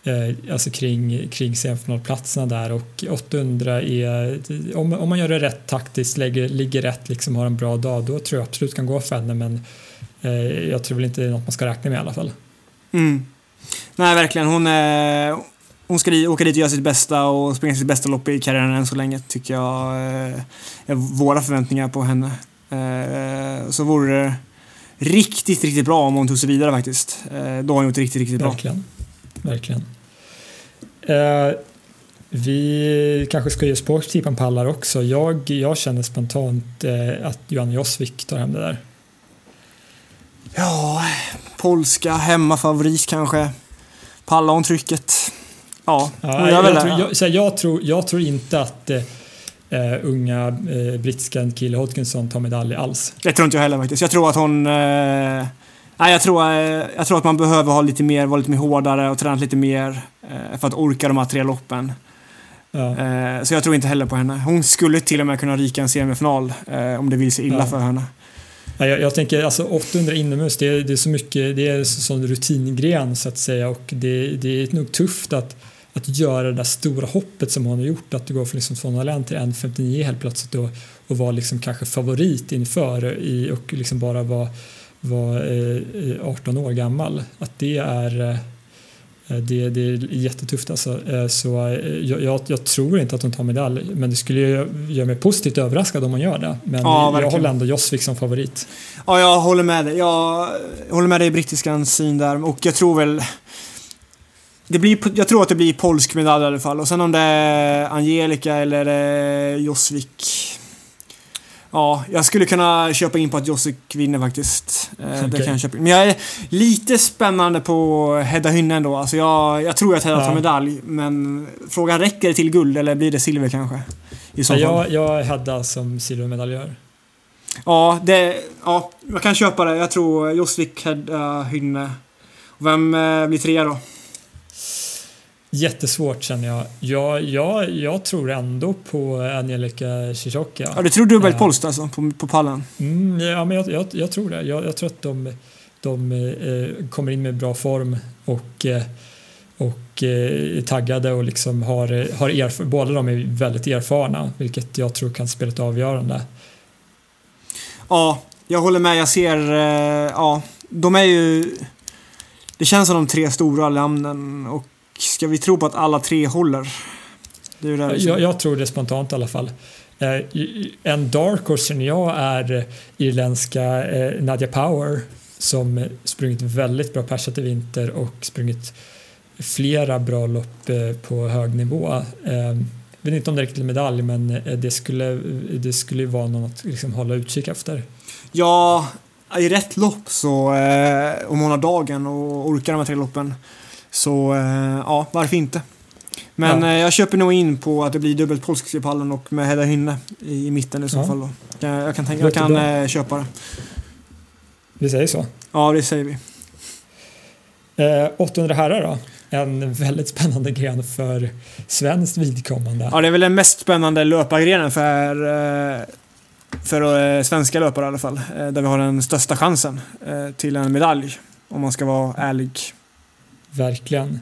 eh, alltså kring, kring semifinalplatserna där och 800 är, om, om man gör det rätt taktiskt, lägger, ligger rätt, liksom har en bra dag, då tror jag absolut kan gå för henne men eh, jag tror väl inte det är något man ska räkna med i alla fall. Mm. Nej, verkligen. Hon, eh, hon ska åka dit och göra sitt bästa och springa sitt bästa lopp i karriären än så länge, tycker jag eh, är våra förväntningar på henne. Eh, så vore det riktigt, riktigt bra om hon tog sig vidare faktiskt. Eh, då har hon gjort riktigt, riktigt bra. Verkligen. Verkligen. Eh, vi kanske ska ge sporttippen pallar också. Jag, jag känner spontant eh, att Johanna Josvik tar hem det där. Ja, polska hemmafavorit kanske. Pallar hon trycket? Ja, ja, jag, det. Tror, jag, jag, tror, jag tror inte att eh, Uh, unga uh, brittiska Kille Hodkinson tar medalj alls. Det tror inte jag heller faktiskt. Jag tror att hon... Uh, nej, jag tror, jag tror att man behöver ha lite mer, vara lite mer hårdare och träna lite mer för att orka de här tre loppen. Ja. så jag tror inte heller på henne. Hon skulle till och med kunna ryka en semifinal om det vill sig illa ja. för henne. Ja, jag, jag, tänker alltså 800 inomhus, det är, det är så mycket, det är en sån rutingren så att säga och det, det är nog tufft att att göra det där stora hoppet som hon har gjort, att går från liksom 201 till 1.59 helt plötsligt och, och vara liksom kanske favorit inför i, och liksom bara vara var, eh, 18 år gammal. Att det är, eh, det, det är jättetufft alltså. Eh, så eh, jag, jag, tror inte att hon tar medalj, men det skulle göra mig positivt överraskad om hon gör det. Men ja, jag håller ändå Josvik som favorit. Ja, jag håller med dig. Jag håller med dig i brittiskans syn där och jag tror väl det blir, jag tror att det blir polsk medalj i alla fall. Och sen om det är Angelica eller eh, Josvik. Ja, jag skulle kunna köpa in på att Josvik vinner faktiskt. Eh, okay. Det kan jag köpa in. Men jag är lite spännande på Hedda Hynne ändå. Alltså jag, jag tror att Hedda ja. tar medalj. Men frågan räcker det till guld eller blir det silver kanske? I så fall. Jag, jag Hedda som silvermedaljör. Ja, det, ja, jag kan köpa det. Jag tror Josvik, Hedda, Hynne. Vem eh, blir trea då? Jättesvårt känner jag. Jag, jag. jag tror ändå på Angelica Ciccioca. Ja, du tror dubbelt polskt alltså på, på pallen? Mm, ja, men jag, jag, jag, tror det. Jag, jag tror att de, de eh, kommer in med bra form och, eh, och eh, är taggade och liksom har, har erf- båda de är väldigt erfarna vilket jag tror kan spela ett avgörande. Ja, jag håller med. Jag ser, eh, ja, de är ju... Det känns som de tre stora namnen och ska vi tro på att alla tre håller? Det det jag, jag, tror det spontant i alla fall. Eh, en dark horse jag är eh, irländska eh, Nadia Power som sprungit väldigt bra persat i vinter och sprungit flera bra lopp på hög nivå. Jag vet inte om det räcker till medalj men det skulle, det skulle vara något att liksom hålla utkik efter. Ja, i rätt lopp så om hon har dagen och orkar de här tre loppen så eh, ja, varför inte? Men ja. Eh, jag köper nog in på att det blir dubbelt polsk i pallen och med Hedda Hynne i mitten i så ja. fall. Då. Jag, jag kan, tänka, jag kan eh, köpa det. Vi säger så? Ja, det säger vi. Eh, 800 herrar då? En väldigt spännande gren för svenskt vidkommande. Ja, det är väl den mest spännande löpargrenen för, för svenska löpare i alla fall. Där vi har den största chansen till en medalj, om man ska vara ärlig. Verkligen.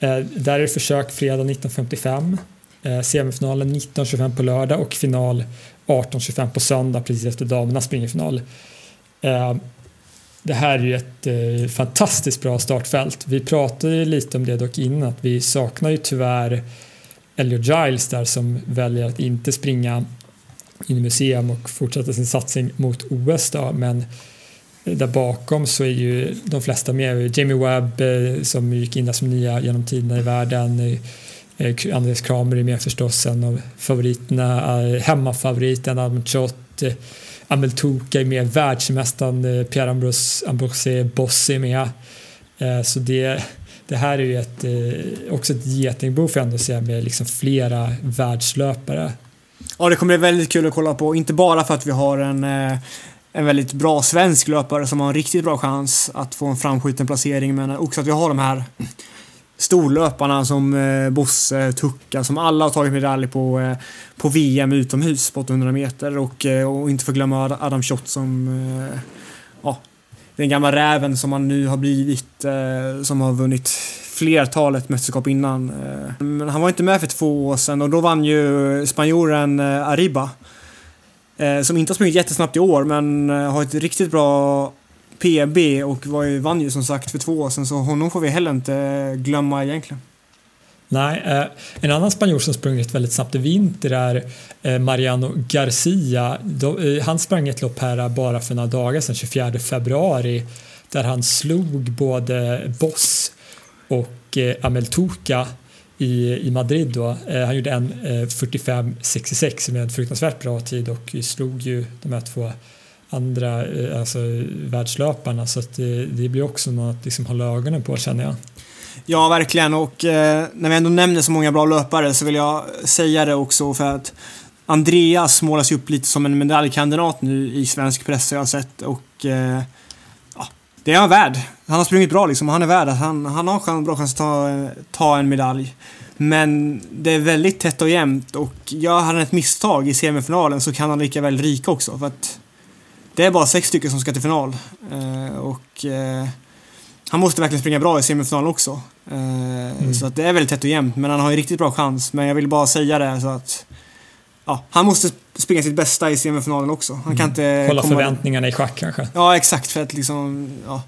Eh, där är det försök fredag 19.55, eh, semifinalen 19.25 på lördag och final 18.25 på söndag precis efter damernas springerfinal. Eh, det här är ju ett eh, fantastiskt bra startfält. Vi pratade lite om det dock innan att vi saknar ju tyvärr Elliot Giles där som väljer att inte springa in i museum och fortsätta sin satsning mot OS då, men där bakom så är ju de flesta med. Jamie Webb eh, som gick in där som nya genom tiderna i världen. Eh, eh, Andreas Kramer är med förstås, en av favoriterna. Hemmafavoriten Almond Chott. Amel Toka är med, världsmästaren Pierre Ambrose, Ambrose Boss är med. Så det, det här är ju ett, också ett getingbo får jag ändå säga med liksom flera världslöpare. Ja, det kommer bli väldigt kul att kolla på. Inte bara för att vi har en en väldigt bra svensk löpare som har en riktigt bra chans att få en framskjuten placering. Men också att vi har de här storlöparna som eh, Bosse, Tucka, som alla har tagit medalj på, eh, på VM utomhus på 800 meter. Och, eh, och inte förglömma Adam Schott som eh, ja, den gamla räven som han nu har blivit, eh, som har vunnit flertalet mästerskap innan. Eh, men han var inte med för två år sedan och då vann ju spanjoren eh, Arriba. Eh, som inte har sprungit jättesnabbt i år men eh, har ett riktigt bra PB och var ju, vann ju som sagt för två år sedan så honom får vi heller inte eh, glömma egentligen. Nej, eh, en annan spanjor som sprungit väldigt snabbt i vinter är eh, Mariano Garcia. De, eh, han sprang ett lopp här eh, bara för några dagar sedan, 24 februari, där han slog både Boss och Amel Tuca i, i Madrid. Då. Eh, han gjorde en eh, 45.66 med en fruktansvärt bra tid och slog ju de här två andra eh, alltså, världslöparna så att det, det blir också något att liksom hålla ögonen på känner jag. Ja, verkligen. Och eh, när vi ändå nämner så många bra löpare så vill jag säga det också för att Andreas målas ju upp lite som en medaljkandidat nu i svensk press har jag sett och eh, det är han värd. Han har sprungit bra liksom och han är värd att han, han har en bra chans att ta, ta en medalj. Men det är väldigt tätt och jämnt och gör han ett misstag i semifinalen så kan han lika väl ryka också för att det är bara sex stycken som ska till final. Eh, och eh, han måste verkligen springa bra i semifinalen också. Eh, mm. Så att det är väldigt tätt och jämnt, men han har ju riktigt bra chans. Men jag vill bara säga det så att ja, han måste springa sitt bästa i semifinalen också. Han kan mm. inte Hålla förväntningarna i schack kanske? Ja, exakt. För att liksom, ja,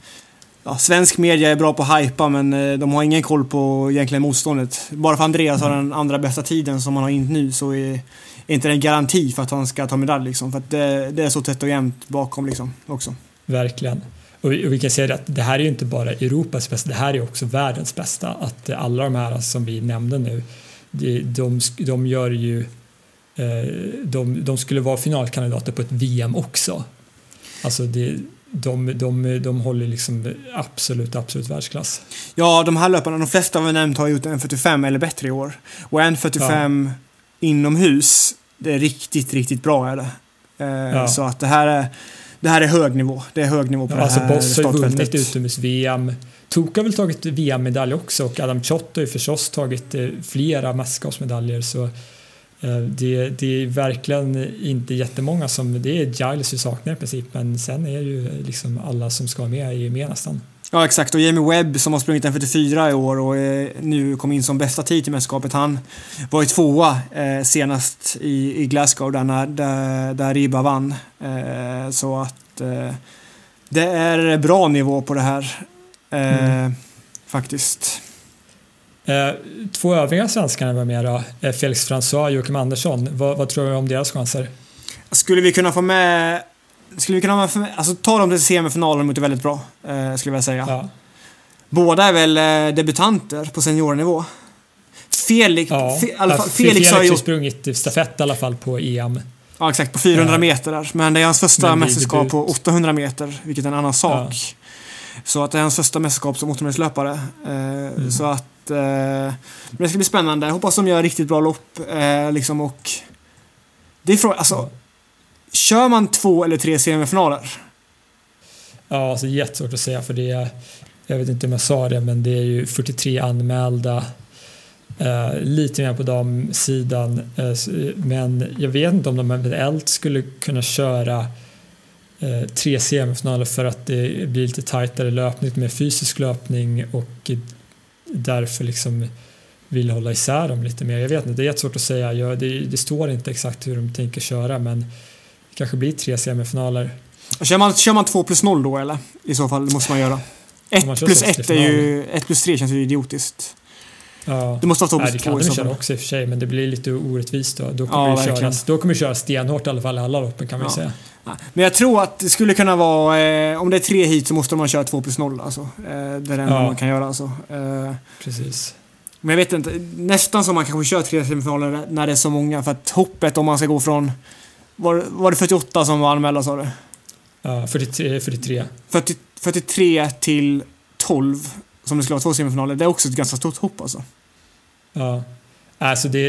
ja, svensk media är bra på att hypa men eh, de har ingen koll på egentligen motståndet. Bara för Andreas mm. har den andra bästa tiden som han har in nu så är, är inte det en garanti för att han ska ta medalj liksom. För att det, det är så tätt och jämnt bakom liksom också. Verkligen. Och vi, och vi, kan säga att det här är ju inte bara Europas bästa, det här är också världens bästa. Att alla de här som vi nämnde nu, de, de, de gör ju de, de skulle vara finalkandidater på ett VM också. Alltså det, de, de, de håller liksom absolut, absolut världsklass. Ja, de här löparna, de flesta av nämnt har gjort en 45 eller bättre i år. Och en 45 ja. inomhus, det är riktigt, riktigt bra är det. Eh, ja. Så att det här är det här är hög nivå. Det är hög nivå på ja, det alltså här Boss har ju vunnit utomhus-VM. Toka har väl tagit VM-medalj också och Adam Chott har ju förstås tagit eh, flera mästerskapsmedaljer så eh, det, det, är verkligen inte jättemånga som, det är Giles vi saknar i princip men sen är ju liksom alla som ska vara med är ju med nästan. Ja exakt och Jamie Webb som har sprungit en 44 i år och nu kom in som bästa tid i mästerskapet. Han var ju tvåa eh, senast i, i Glasgow där, när, där, där Riba vann. Eh, så att eh, det är bra nivå på det här. Eh, mm. Faktiskt. Eh, två övriga svenskarna var med då. Eh, Felix François och Joakim Andersson. Vad, vad tror du om deras chanser? Skulle vi kunna få med skulle vi kunna alltså, ta dem till semifinalen mot väldigt bra, eh, skulle jag vilja säga. Ja. Båda är väl eh, debutanter på seniornivå. Felix, ja. fe, alla fall, Felix, Felix har ju sprungit stafett i alla fall på EM. Ja, exakt. På 400 meter där. Men det är hans första mästerskap på 800 meter, vilket är en annan sak. Ja. Så att det är hans första mästerskap som 800-löpare. Eh, mm. Så att... Eh, men det ska bli spännande. Jag hoppas de gör riktigt bra lopp. Eh, liksom och... Det är frågan, alltså... Kör man två eller tre semifinaler? Ja, alltså jättesvårt att säga för det är, jag vet inte om jag sa det, men det är ju 43 anmälda. Eh, lite mer på damsidan, eh, men jag vet inte om de eventuellt skulle kunna köra eh, tre semifinaler för att det blir lite tajtare löpning, lite mer fysisk löpning och därför liksom vill hålla isär dem lite mer. Jag vet inte, det är jättesvårt att säga. Jag, det, det står inte exakt hur de tänker köra men kanske blir tre semifinaler. Kör man, kör man två plus noll då eller? I så fall, det måste man göra. Ett plus ett är ju... Ett plus tre känns ju idiotiskt. Ja. Du måste ha två plus två Det kan de köra också i och för sig, men det blir lite orättvist då. Då kommer, ja, vi, köra, då kommer vi köra stenhårt i alla fall i alla loppen kan man ja. säga. Men jag tror att det skulle kunna vara, eh, om det är tre hit så måste man köra två plus noll alltså. Eh, det är det enda ja. man kan göra alltså. Eh, Precis. Men jag vet inte, nästan som man kanske kör tre semifinaler när det är så många för att hoppet om man ska gå från var, var det 48 som var anmälda sa du? Ja, 43. 43. 40, 43 till 12 som det skulle vara två semifinaler. Det är också ett ganska stort hopp alltså. Ja. Alltså det,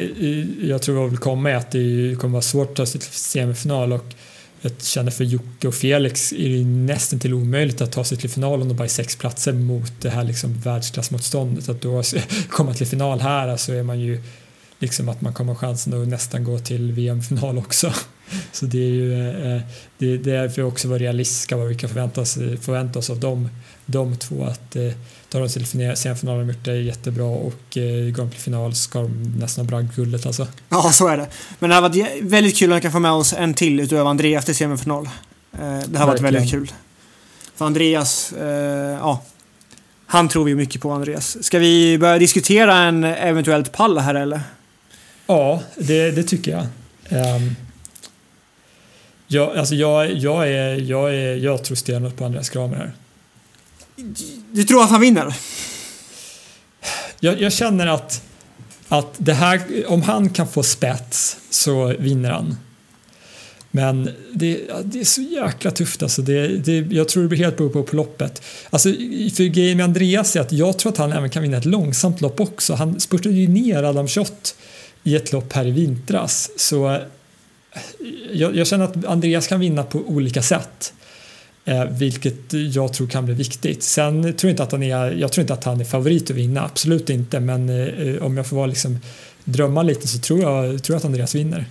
jag tror jag vill komma är att det kommer vara svårt att ta sig till semifinal och jag känner för Jocke och Felix är det nästan till omöjligt att ta sig till final om de bara är sex platser mot det här liksom världsklassmotståndet. Att då komma till final här så alltså är man ju liksom att man kommer chansen att nästan gå till VM-final också. Så det är ju eh, det, är därför också vara realistiska vad vi kan förvänta oss, eh, förvänta oss av dem, de två. Att eh, tar de till semifinalen har de gjort det jättebra och eh, går de till final ska de nästan ha guldet alltså. Ja, så är det. Men det har varit väldigt kul att kan få med oss en till utöver Andreas till semifinal. Eh, det har Verkligen. varit väldigt kul. För Andreas, eh, ja. Han tror vi mycket på, Andreas. Ska vi börja diskutera en eventuellt pall här eller? Ja, det, det tycker jag. Um, jag, alltså jag, jag, är, jag, är, jag tror stenhårt på Andreas Kramer här. Du tror att han vinner? Jag, jag, känner att, att det här, om han kan få spets så vinner han. Men det, det är så jäkla tufft alltså. Det, det, jag tror det blir helt beroende på, loppet. Alltså, för grejen med Andreas är att jag tror att han även kan vinna ett långsamt lopp också. Han spurtade ju ner Adam Schott i ett lopp här i vintras. Så eh, jag, jag känner att Andreas kan vinna på olika sätt. Eh, vilket jag tror kan bli viktigt. Sen tror jag inte att han är, jag tror inte att han är favorit att vinna, absolut inte. Men eh, om jag får vara liksom, drömma lite så tror jag, tror jag att Andreas vinner.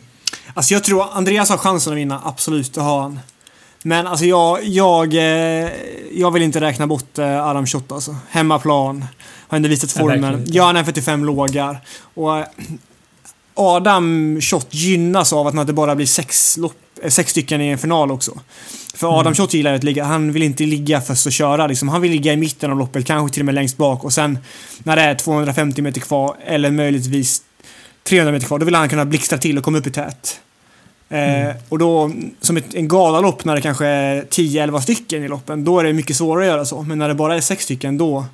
Alltså jag tror Andreas har chansen att vinna, absolut, det har han. Men alltså jag, jag, eh, jag vill inte räkna bort Adam Schott alltså. Hemmaplan. Har ändå visat formen. Gör han en 45 lågar. Och Adam Schott gynnas av att det bara blir sex, lopp, sex stycken i en final också. För Adam mm. Schott gillar att ligga, han vill inte ligga först och köra liksom. Han vill ligga i mitten av loppet, kanske till och med längst bak och sen när det är 250 meter kvar eller möjligtvis 300 meter kvar, då vill han kunna blixtra till och komma upp i tät. Eh, mm. och då, som ett, en galalopp när det kanske är 10-11 stycken i loppen, då är det mycket svårare att göra så. Men när det bara är 6 stycken, då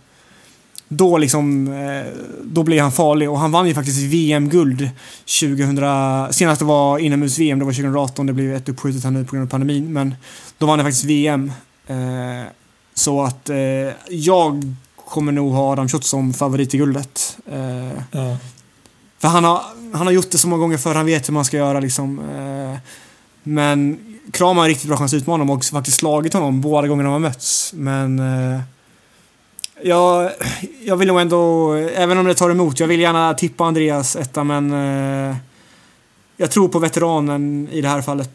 då liksom, eh, då blir han farlig och han vann ju faktiskt VM-guld 2000, senast det var inomhus-VM, det var 2018, det blev ett uppskjutet här nu på grund av pandemin, men då vann han faktiskt VM. Eh, så att jag kommer nog ha Adam Schott som favorit i guldet. Ja. För han har, han har gjort det så många gånger förr, han vet hur man ska göra liksom. Eh, men Kram har en riktigt bra chans att utmana honom och faktiskt slagit honom båda gångerna de har mötts. Men eh, jag, jag vill nog ändå, även om det tar emot, jag vill gärna tippa Andreas etta men eh, jag tror på veteranen i det här fallet.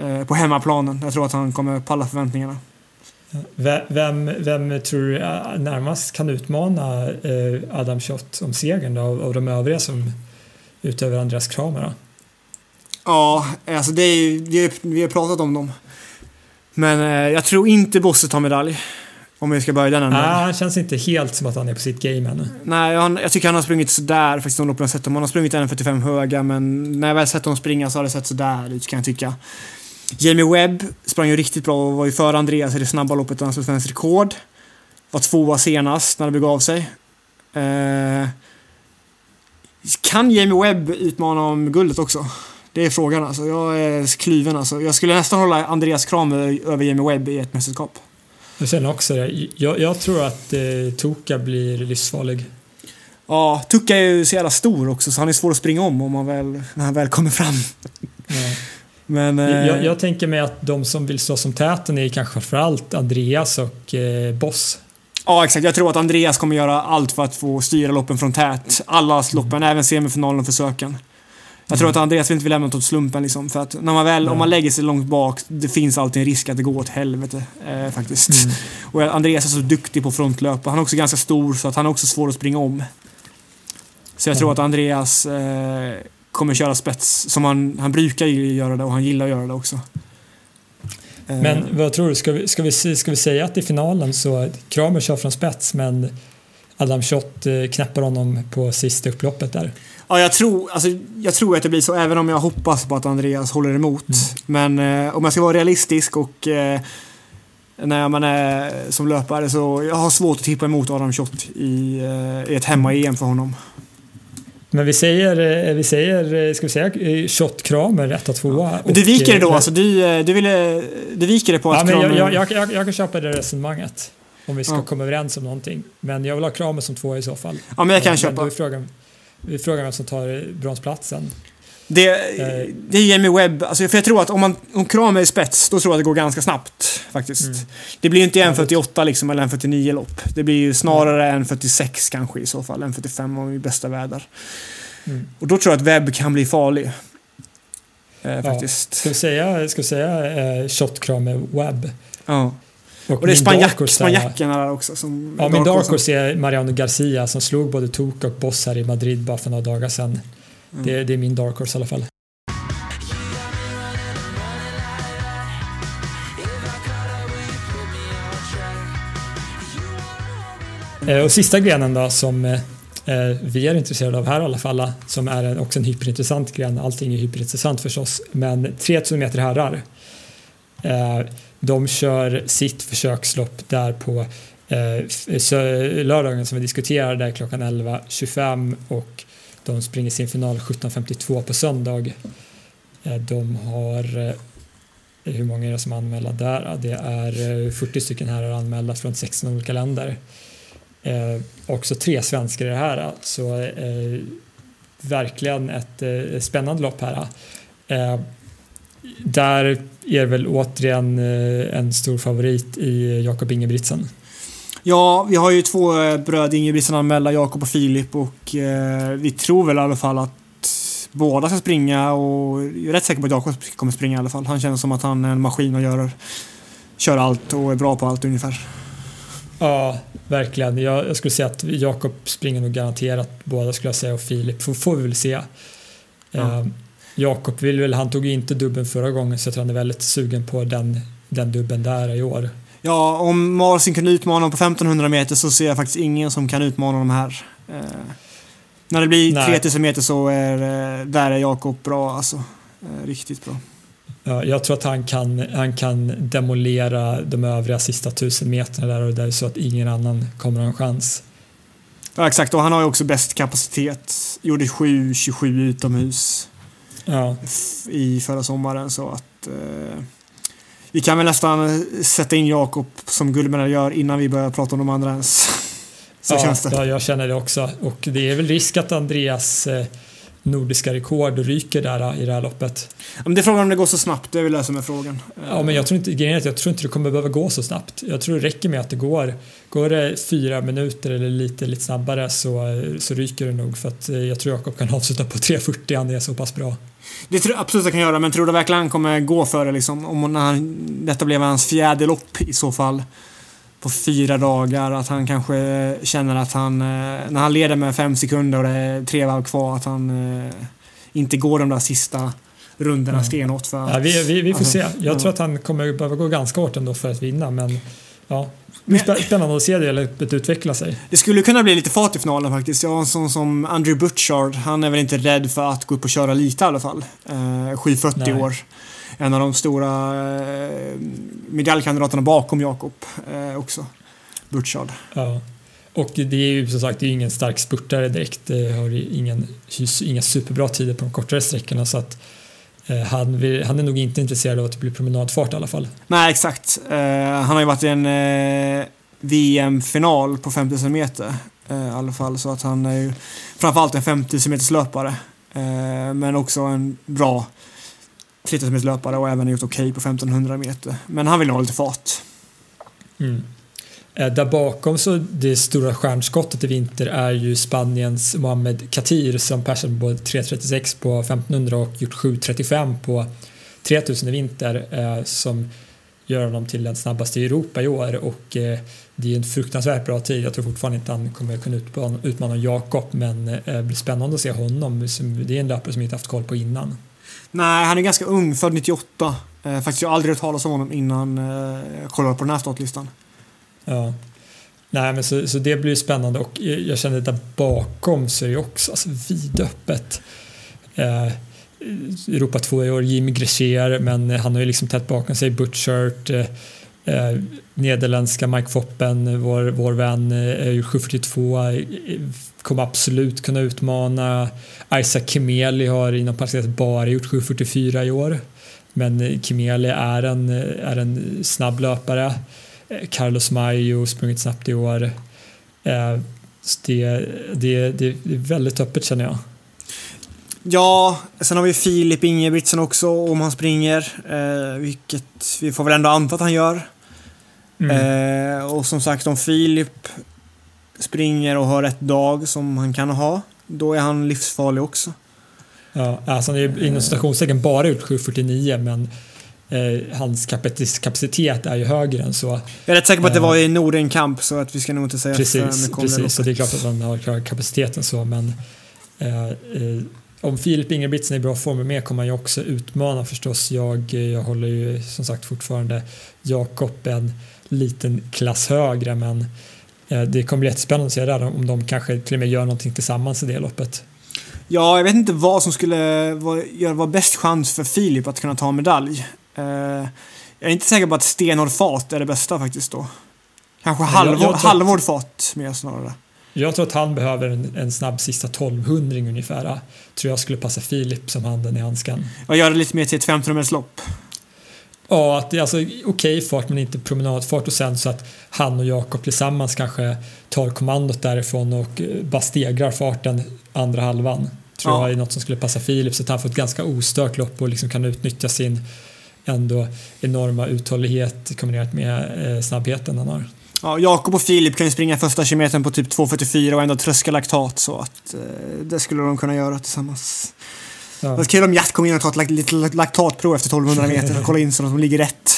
Eh, på hemmaplanen. Jag tror att han kommer palla förväntningarna. Vem, vem tror du närmast kan utmana eh, Adam Schott om segern då, av, de övriga som utöver Andreas Kramer? Ja, alltså det är, det är, vi har pratat om dem. Men eh, jag tror inte Bosse tar medalj. Om vi ska börja den änden. Nej, han känns inte helt som att han är på sitt game ännu. Nej, han, jag tycker han har sprungit sådär faktiskt de loppen jag sett honom. Han har sprungit 1.45 höga men när jag väl sett honom springa så har det sett sådär ut kan jag tycka. Jamie Webb sprang ju riktigt bra och var ju före Andreas i det snabba loppet och han slog svenskt rekord. Var tvåa senast när det begav sig. Eh, kan Jamie Webb utmana om guldet också? Det är frågan alltså. Jag är kluven alltså. Jag skulle nästan hålla Andreas Kram över Jamie Webb i ett mästerskap. Jag känner också det. Jag, jag tror att eh, Toka blir livsfarlig. Ja, Tuka är ju så jävla stor också så han är svår att springa om om man väl, när han väl kommer fram. Ja. Men, jag, jag, eh, tänker mig att de som vill stå som täten är kanske framförallt Andreas och eh, Boss. Ja, exakt. Jag tror att Andreas kommer göra allt för att få styra loppen från tät. Alla loppen, mm. även semifinalen och försöken. Jag tror mm. att Andreas inte vill lämna åt slumpen liksom. För att när man väl, mm. om man lägger sig långt bak, det finns alltid en risk att det går åt helvete. Eh, faktiskt. Mm. Och Andreas är så duktig på frontlöp. Han är också ganska stor, så att han är också svår att springa om. Så jag tror att Andreas eh, kommer köra spets som han, han brukar göra det och han gillar att göra det också. Men eh. vad tror du, ska vi, ska vi, ska vi säga att i finalen så Kramer kör från spets men Adam Schott eh, knäpper honom på sista upploppet där? Ja, jag tror, alltså, jag tror att det blir så, även om jag hoppas på att Andreas håller emot. Mm. Men eh, om jag ska vara realistisk och eh, när man är som löpare så jag har svårt att tippa emot Adam Schott i, eh, i ett hemma-EM för honom. Men vi säger, eh, vi säger eh, ska vi säga eh, Shot Kramer, etta, tvåa. Ja. Men du viker det då alltså? Du, du, ville, du viker det på att ja, men Kramer... Jag, jag, jag, jag kan köpa det resonemanget. Om vi ska ja. komma överens om någonting. Men jag vill ha Kramer som tvåa i så fall. Ja, men jag kan men, köpa. Men vi frågar, vi frågar vem som tar bronsplatsen. Det, eh. det är Jamie Webb. Alltså, för jag tror att om, man, om Kramer är spets, då tror jag att det går ganska snabbt. Faktiskt. Mm. Det blir ju inte 1.48 liksom, eller 1.49 lopp. Det blir ju snarare mm. 1.46 kanske i så fall. 1.45 om i bästa väder. Mm. Och då tror jag att Webb kan bli farlig. Eh, faktiskt. Ska vi säga, ska vi säga eh, shotkrame webb? Ja. Och, Och det är spanjack, spanjackerna där också. Som Ja, min dark horsen. horse är Mariano Garcia som slog både Tok och Boss här i Madrid bara för några dagar sedan. Mm. Det, det är min dark horse i alla fall. Eh, Och sista grenen då som eh, eh, vi är intresserade av här i alla fall, som är en, också en hyperintressant gren. Allting är hyperintressant förstås, men 3000 meter herrar. Eh, de kör sitt försökslopp där på eh, lördagen som vi diskuterar där klockan 11.25 och de springer sin final 17.52 på söndag. Eh, de har hur många är det som är anmälda där? Det är 40 stycken här är anmälda från 16 olika länder. Eh, också tre svenskar i det här, så eh, verkligen ett eh, spännande lopp här. Eh, där är väl återigen eh, en stor favorit i Jakob Ingebrigtsen. Ja, vi har ju två eh, bröder Ingebrigtsen anmälda, Jakob och Filip och eh, vi tror väl i alla fall att båda ska springa och jag är rätt säker på att Jakob kommer springa i alla fall. Han känns som att han är en maskin och gör, kör allt och är bra på allt ungefär. Ja, verkligen. Jag, jag skulle säga att Jakob springer nog garanterat båda skulle jag säga och Filip får, får vi väl se. Ja. Eh, Jakob vill väl, han tog ju inte dubben förra gången så jag tror han är väldigt sugen på den, den dubben där i år. Ja, om Marcin kunde utmana honom på 1500 meter så ser jag faktiskt ingen som kan utmana honom här. Eh, när det blir Nej. 3000 meter så är eh, där är Jakob bra alltså. Eh, riktigt bra. Ja, jag tror att han kan, han kan demolera de övriga sista tusen meterna där och det är så att ingen annan kommer ha en chans. Ja, exakt, och han har ju också bäst kapacitet. Gjorde 7.27 utomhus Ja, i förra sommaren så att eh, vi kan väl nästan sätta in Jakob som guldmedaljör innan vi börjar prata om de andra ens. Så ja, känns det. ja, jag känner det också. Och det är väl risk att Andreas eh, nordiska rekord ryker där eh, i det här loppet. Men det är frågan om det går så snabbt, det är väl det som är frågan. Ja, men jag tror inte, grejen är att jag tror inte det kommer behöva gå så snabbt. Jag tror det räcker med att det går, går det fyra minuter eller lite, lite snabbare så, så ryker det nog för att eh, jag tror Jakob kan avsluta på 3.40, han är så pass bra. Det tror jag absolut att han kan göra, men tror du verkligen han kommer gå för det liksom? Om när han, detta blev hans fjärde lopp i så fall. På fyra dagar. Att han kanske känner att han, eh, när han leder med fem sekunder och det är tre varv kvar, att han eh, inte går de där sista rundorna Mm. stenhårt för Ja, vi, vi, vi får Alltså, se. Jag ja. tror att han kommer behöva gå ganska hårt ändå för att vinna men ja. Det blir spä- spännande att se det loppet utveckla sig. Det skulle kunna bli lite fart i finalen faktiskt. Jag har en sån som Andrew Butchard. Han är väl inte rädd för att gå upp och köra lite i alla fall. Eh, 7.40 Nej. år. En av de stora eh, medaljkandidaterna bakom Jakob eh, också. Butchard. Ja. Och det är ju som sagt det är ingen stark spurtare direkt. Det har ingen, inga superbra tider på de kortare sträckorna så att eh, han, vill, han är nog inte intresserad av att det blir promenadfart i alla fall. Nej, exakt. Han har ju varit i en VM-final på 5000 meter. I alla fall. Så att han är ju framförallt en 5000 meters löpare. Men också en bra 3000 meters löpare och även gjort okej på 1500 meter. Men han vill nog ha lite fart. Mm. Eh, där bakom så det stora stjärnskottet i vinter är ju Spaniens Mohamed Katir som persade både 3.36 på 1500 och gjort 7.35 på 3000 i vinter eh, som gör honom till den snabbaste i Europa i år och eh, det är en fruktansvärt bra tid. Jag tror fortfarande inte han kommer kunna utmana, Jakob men det blir spännande att se honom. Det är en löpare som jag inte haft koll på innan. Nej, han är ganska ung, född 98. Eh, faktiskt, jag har aldrig hört talas om honom innan eh, jag kollade på den här startlistan. Ja. Nej, men så, så det blir spännande och eh, jag känner känner där bakom så är det också alltså, vidöppet. Eh, Europa 2 i år, Jimmy Grecher, men eh, han har ju liksom tätt bakom sig Butchert, eh, eh, nederländska Mike Foppen, vår, vår vän, eh, gjort 742, eh, kommer absolut kunna utmana. Isaac Kimeli har inom parentes bara gjort 744 i år. Men eh, Kimeli är en, är en snabb löpare. Eh, Carlos Mayo sprungit snabbt i år. Eh, det, det, det är väldigt öppet känner jag. Ja, sen har vi Filip Ingebrigtsen också om han springer. Eh, vilket vi får väl ändå anta att han gör. Mm. Eh, och som sagt, om Filip springer och har rätt dag som han kan ha, då är han livsfarlig också. Ja, alltså han ju inom citationstecken bara gjort 7.49 men eh, hans kapacitet är ju högre än så. Jag är rätt säker på att det var i Nordenkamp så att vi ska nog inte säga Precis, precis. Så det är klart att han har kapaciteten så men eh, eh, om Filip Ingebrigtsen är i bra form med kommer han ju också utmana förstås. Jag, jag håller ju som sagt fortfarande Jakob en liten klass högre men eh, det kommer bli jättespännande att se där om de kanske till och med gör någonting tillsammans i det loppet. Ja, jag vet inte vad som skulle vara, vara bäst chans för Filip att kunna ta medalj. Uh, jag är inte säker på att stenhård fat är det bästa faktiskt då. Kanske halvår, halvård fat mer snarare. Jag tror att han behöver en, en snabb sista 1200 ungefär. Tror jag skulle passa Filip som handen i handsken. Och göra det lite mer till ett 15 lopp. Ja, att det är alltså okej okay fart men inte promenadfart och sen så att han och Jakob tillsammans kanske tar kommandot därifrån och eh, bara stegrar farten andra halvan. Tror ja. jag är något som skulle passa Filip så att han får ett ganska ostört lopp och liksom kan utnyttja sin ändå enorma uthållighet kombinerat med eh, snabbheten han har. Ja, Jakob och Filip kan ju springa första kilometern på typ 2.44 och ändå tröska laktat så att eh, det skulle de kunna göra tillsammans. Ja. Det var kul om Gert kom in och tog ett lite laktatprov efter 1200 meter och kolla in så att de ligger rätt.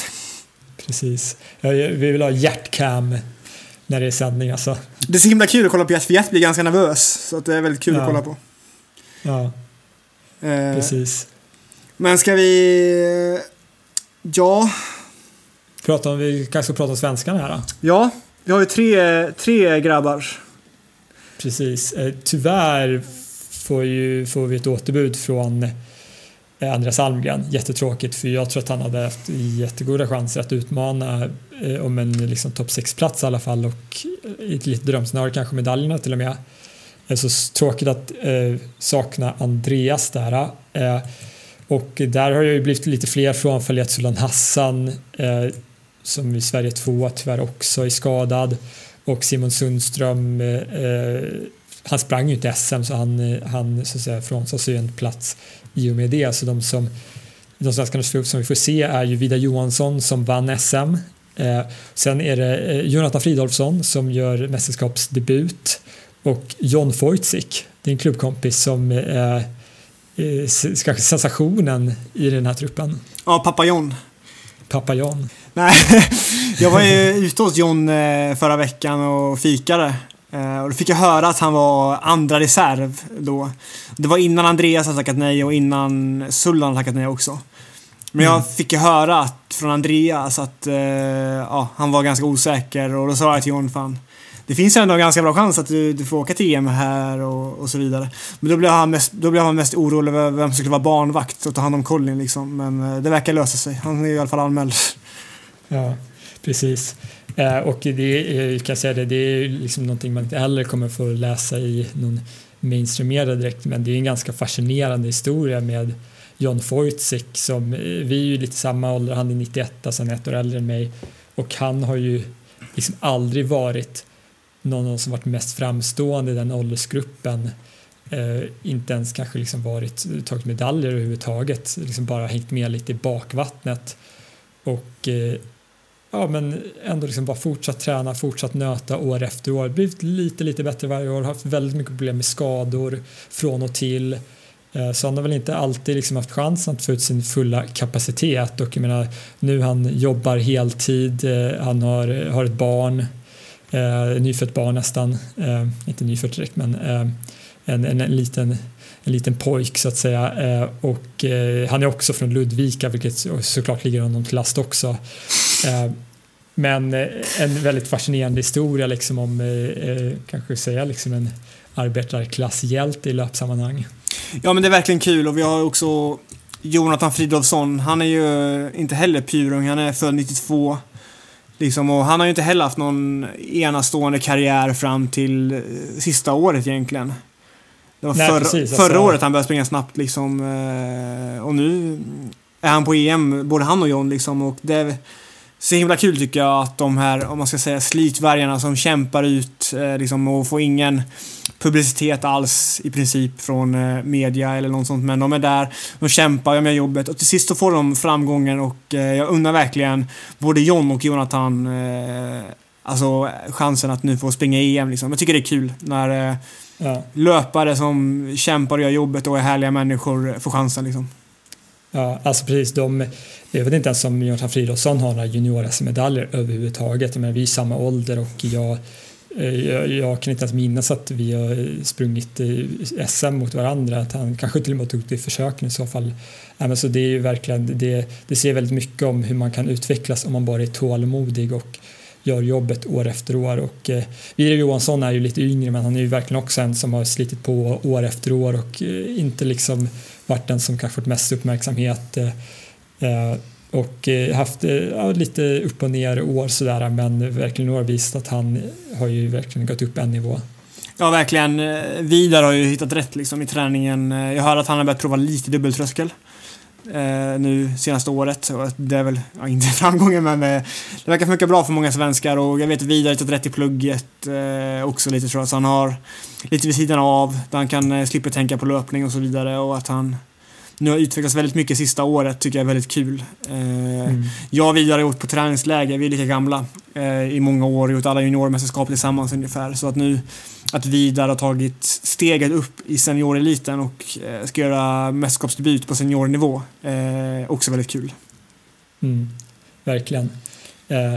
Precis. Vi vill ha hjärtcam när det är sändning alltså. Det är så himla kul att kolla på Gert för Gert blir ganska nervös. Så att det är väldigt kul ja. att kolla på. Ja, eh, precis. Men ska vi... Ja, Prata om, vi kanske ska prata om svenskarna här då? Ja, vi har ju tre, tre grabbar. Precis. Eh, tyvärr får, ju, får vi ett återbud från eh, Andreas Almgren. Jättetråkigt för jag tror att han hade haft jättegoda chanser att utmana eh, om en liksom, topp 6-plats i alla fall och eh, i ett litet drömscenario kanske medaljerna till och med. Eh, så tråkigt att eh, sakna Andreas där. Eh, och där har det ju blivit lite fler frånfall. Sulan Hassan eh, som i Sverige 2 tyvärr också är skadad. Och Simon Sundström, eh han sprang ju inte SM så han, eh, han så att säga frånsades ju en plats i och med det. Så de som de svenskarna som vi får se är ju Vida Johansson som vann SM. Eh, sen är det eh, Jonathan Fridolfsson som gör mästerskapsdebut och John Foytzik, din klubbkompis som är eh, kanske sensationen i den här truppen. Ja, pappa John. Pappa John. Nej, jag var ju ute hos John eh, förra veckan och fikade. Eh, och då fick jag höra att han var andra reserv då. Det var innan Andreas hade tackat nej och innan Sullan hade tackat nej också. Men jag mm. fick ju höra att, från Andreas att uh, ja, han var ganska osäker och då sa jag till John fan det finns ändå en ganska bra chans att du, du får åka till EM här och, och så vidare. Men då blev han mest, då blev han mest orolig över vem som skulle vara barnvakt och ta hand om Colin liksom. Men det verkar lösa sig. Han är i alla fall anmäld. Ja, precis. Eh, och det är, kan jag säga det, det är liksom någonting man inte heller kommer få läsa i någon mainstream media direkt, men det är en ganska fascinerande historia med John Foytzik som, eh, vi är ju lite samma ålder, han är 91, alltså ett år äldre än mig. Och han har ju liksom aldrig varit någon som varit mest framstående i den åldersgruppen. Eh, inte ens kanske liksom varit, tagit medaljer överhuvudtaget, liksom bara hängt med lite i bakvattnet. Och eh, ja, men ändå liksom bara fortsatt träna, fortsatt nöta år efter år. Blivit lite, lite bättre varje år, haft väldigt mycket problem med skador från och till. Eh, så han har väl inte alltid liksom haft chansen att få ut sin fulla kapacitet och jag menar nu han jobbar heltid, eh, han har, har ett barn, eh, nyfött barn nästan, eh, inte nyfött direkt men eh, en, en, en, liten en liten pojk så att säga eh, och eh, han är också från Ludvika vilket såklart ligger honom till last också. Eh, Eh, men en väldigt fascinerande historia liksom om, kanske säga liksom en arbetarklasshjälte i löpsammanhang. Ja men det är verkligen kul och vi har också Jonathan Fridolfsson. Han är ju inte heller purung, han är född 92. Liksom, och han har ju inte heller haft någon enastående karriär fram till sista året egentligen. Det var Nej, förra, precis, förra alltså... året han började springa snabbt liksom. Eh, och nu är han på EM, både han och John liksom. Och det så himla kul tycker jag att de här, om man ska säga slitvargarna som kämpar ut eh, liksom och får ingen publicitet alls i princip från eh, media eller något sånt. Men de är där, de kämpar, gör jobbet och till sist så får de framgången och jag undrar verkligen både John och Jonathan alltså, chansen att nu få springa EM. Liksom. Jag tycker det är kul när eh, Ja. löpare som kämpar och gör jobbet och är härliga människor får chansen. Liksom. Ja, alltså precis. De, jag vet inte ens om Jonathan Fridolfsson har några junior-SM-medaljer överhuvudtaget. Jag menar, vi är i samma ålder och jag, eh, jag, jag kan inte ens minnas att vi har sprungit eh, SM mot varandra. Att han kanske till och med tog det i försöken i så fall. Ja, så det är ju verkligen, det, det säger väldigt mycket om hur man kan utvecklas om man bara är tålmodig och gör jobbet år efter år. Och, eh, Vidar Johansson är ju lite yngre men han är ju verkligen också en som har slitit på år efter år och eh, inte liksom varit den som kanske fått mest uppmärksamhet. Eh, eh och eh, haft eh, ja, lite upp och ner år sådär men verkligen har visat att han har ju verkligen gått upp en nivå. Ja, verkligen. Eh, Vidar har ju hittat rätt liksom, i träningen. Eh, jag hör att han har börjat prova lite dubbeltröskel eh, nu senaste året. Det är väl, ja, inte framgången, men eh, det verkar funka bra för många svenskar och jag vet att Vidar har rätt i plugget eh, också lite tror jag. Så han har lite vid sidan av där han kan eh, slippa tänka på löpning och så vidare och att han nu har utvecklats väldigt mycket sista året tycker jag är väldigt kul. Eh, Mm. Jag och Vidar har gjort på träningsläger, vi är lika gamla eh, i många år, gjort alla juniormästerskap tillsammans ungefär. Så att nu att Vidar har tagit steget upp i senioreliten och eh, ska göra mästerskapsdebut på seniornivå. Eh, också väldigt kul. Mm, verkligen. Eh,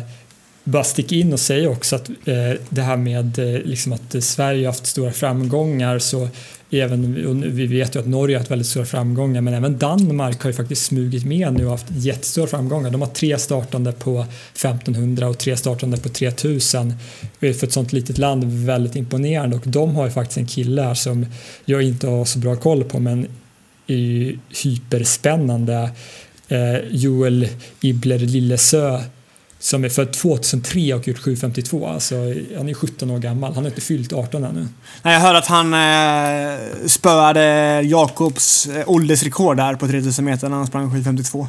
bara sticka in och säga också att eh, det här med eh, liksom att eh, Sverige har haft stora framgångar så även, och vi vet ju att Norge har haft väldigt stora framgångar men även Danmark har ju faktiskt smugit med nu och haft jättestora framgångar. De har tre startande på 1500 och tre startande på 3000. För ett sånt litet land väldigt imponerande och de har ju faktiskt en kille här som jag inte har så bra koll på men är ju hyperspännande. Eh, Joel Ibler Lillesö som är född 2003 och gjort 7.52. Alltså, han är 17 år gammal. Han har inte fyllt 18 ännu. Nej, Jag hör att han eh, spöade Jakobs eh, åldersrekord där på 3000 meter när han sprang 7.52.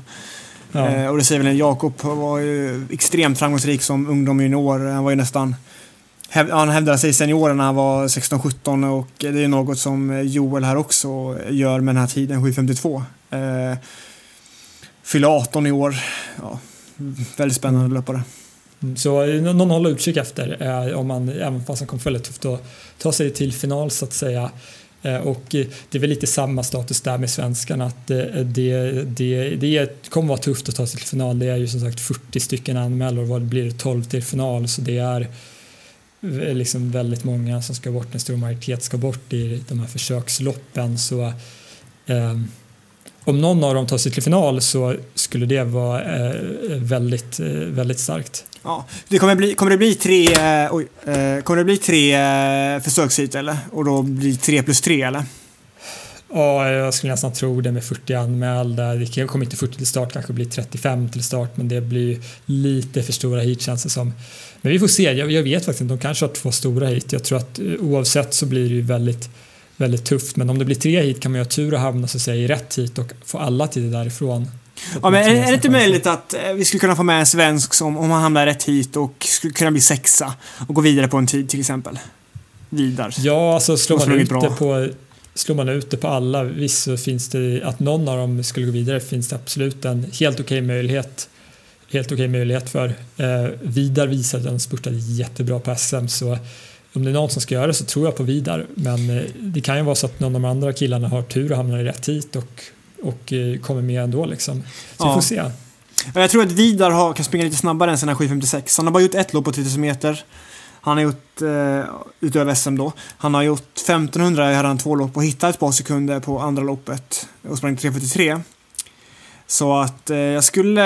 Ja. Eh, och det säger väl Jakob var ju extremt framgångsrik som ungdom och junior. Han var ju nästan häv, han hävdade sig i seniorerna när han var 16-17 och det är något som Joel här också gör med den här tiden, 7.52. Eh, fyller 18 i år. Ja, väldigt spännande löpare. Mm, så eh, någon håller utkik efter eh, om man, även fast han kom väldigt tufft att ta sig till final så att säga. Eh, och eh, det är väl lite samma status där med svenskarna att det, det, det kommer vara tufft att ta sig till final. Det är ju som sagt 40 stycken anmälda och vad blir det 12 till final så det är liksom väldigt många som ska bort, en stor majoritet ska bort i de här försöksloppen så eh, om någon av dem tar sig till final så skulle det vara eh, väldigt, eh, väldigt starkt. Ja, det kommer, bli, kommer det bli tre, eh, oj, kommer det bli tre försökshit eller? Och då blir tre plus tre eller? Ja, jag skulle nästan tro det med 40 anmälda. Det kommer inte 40 till start, kanske blir 35 till start, men det blir lite för stora hit känns det som. Men vi får se, jag, jag vet faktiskt inte, de kanske har två stora hit. Jag tror att oavsett så blir det ju väldigt, väldigt tufft, men om det blir tre hit kan man ju ha tur och hamna så att säga, i rätt hit och få alla tider därifrån. Ja, men är, är det inte möjligt att eh, vi skulle kunna få med en svensk som, om han hamnar rätt hit och skulle kunna bli sexa och gå vidare på en tid till exempel? Vidar. Ja, alltså slår man, ut det på, slår man ut det på alla, visst så finns det, att någon av dem skulle gå vidare finns det absolut en helt okej möjlighet. Helt okej möjlighet för. Eh, Vidar visade att han spurtade jättebra på SM så om det är någon som ska göra det så tror jag på Vidar. Men eh, det kan ju vara så att någon av de andra killarna har tur och hamnar i rätt hit och, och eh, kommer med ändå liksom. Så vi Ja. får se. Ja, Jag tror att Vidar har, kan springa lite snabbare än sina 7.56. Han har bara gjort ett lopp på 3000 meter. Han har gjort, eh, utöver SM då, han har gjort 1500 hade han två lopp och hittat ett par sekunder på andra loppet och sprang 3.43. Så att eh, jag skulle,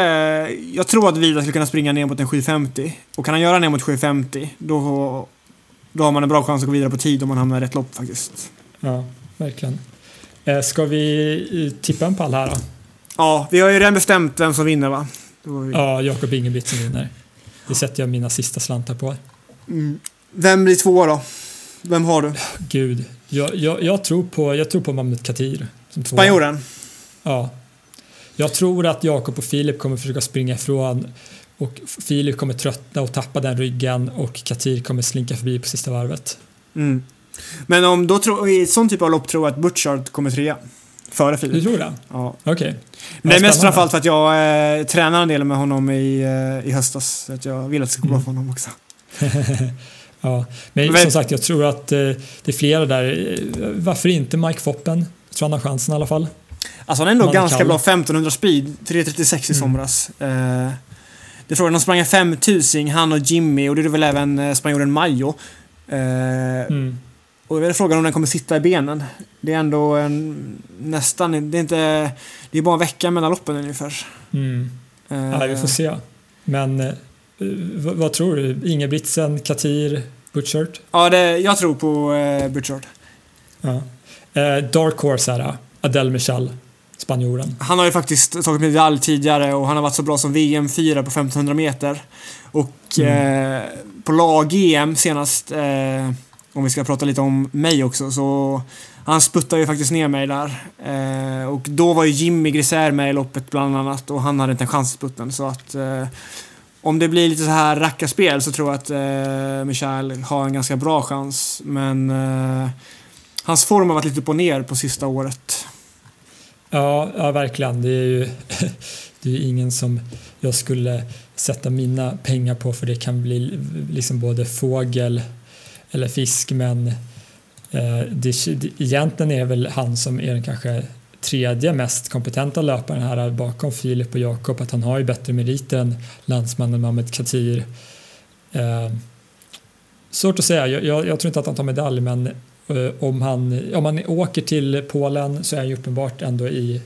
jag tror att Vidar skulle kunna springa ner mot en 7.50. Och kan han göra ner mot 7.50 då, då har man en bra chans att gå vidare på tid om man hamnar i rätt lopp faktiskt. Ja, verkligen. Eh, Ska vi eh, tippa en pall här då? Ja, vi har ju redan bestämt vem som vinner va? Vi... Ja, Jakob Ingebrigt som vinner. Det sätter jag mina sista slantar på. mm. Vem blir tvåa då? Vem har du? Gud, jag, jag, jag, tror på, jag tror på Mahmoud Katir. Spanjoren? Ja. Jag tror att Jakob och Filip kommer försöka springa ifrån och Filip kommer tröttna och tappa den ryggen och Katir kommer slinka förbi på sista varvet. Mm. Men om då tror, i sånt typ av lopp tror jag att Butchard kommer trea. Före Du Filip. tror det? Ja. Okej. Men det är mest framförallt för att jag eh, tränar en del med honom i, eh, i höstas. Så att jag vill att det ska gå bra Mm. för honom också. ja, men, men som sagt, jag tror att eh, det är flera där. Eh, varför inte Mike Foppen? Jag tror han har chansen i alla fall. Alltså han är ändå man ganska bra 1500 speed, 3.36 i mm. somras. Mm. Det är frågan, de sprang en 5000 han och Jimmy och det är väl även uh, spanjoren Majo. Uh, mm. Och det är frågan om den kommer sitta i benen. Det är ändå en, nästan, det är inte, det är bara en vecka mellan loppen ungefär. Mm. Uh, ja, vi får se. Men uh, vad tror du? Ingebrigtsen, Katir, Butchert? Ja, det, jag tror på uh, Butchert. Ja. Uh, Dark Horse här, Adel Michal, spanjoren. Han har ju faktiskt tagit medalj tidigare och han har varit så bra som VM 4 på 1500 meter. Och mm. på lag-EM senast om vi ska prata lite om mig också, så han sputtade ju faktiskt ner mig där. Eh, och då var ju Jimmy Grisär med i loppet bland annat och han hade inte en chans i sputten. Så att eh, om det blir lite så här rackarspel så tror jag att eh, Michael har en ganska bra chans. Men eh, hans form har varit lite på ner på sista året. Ja, ja verkligen. Det är ju det är ingen som jag skulle sätta mina pengar på för det kan bli liksom både fågel eller fisk men eh, det, egentligen är det väl han som är den kanske tredje mest kompetenta löparen här bakom Filip och Jakob att han har ju bättre meriter än landsmannen Mohamed Katir. Eh, svårt att säga, jag, jag, jag, tror inte att han tar medalj men Eh, om, han, om han åker till Polen så är han ju uppenbart ändå i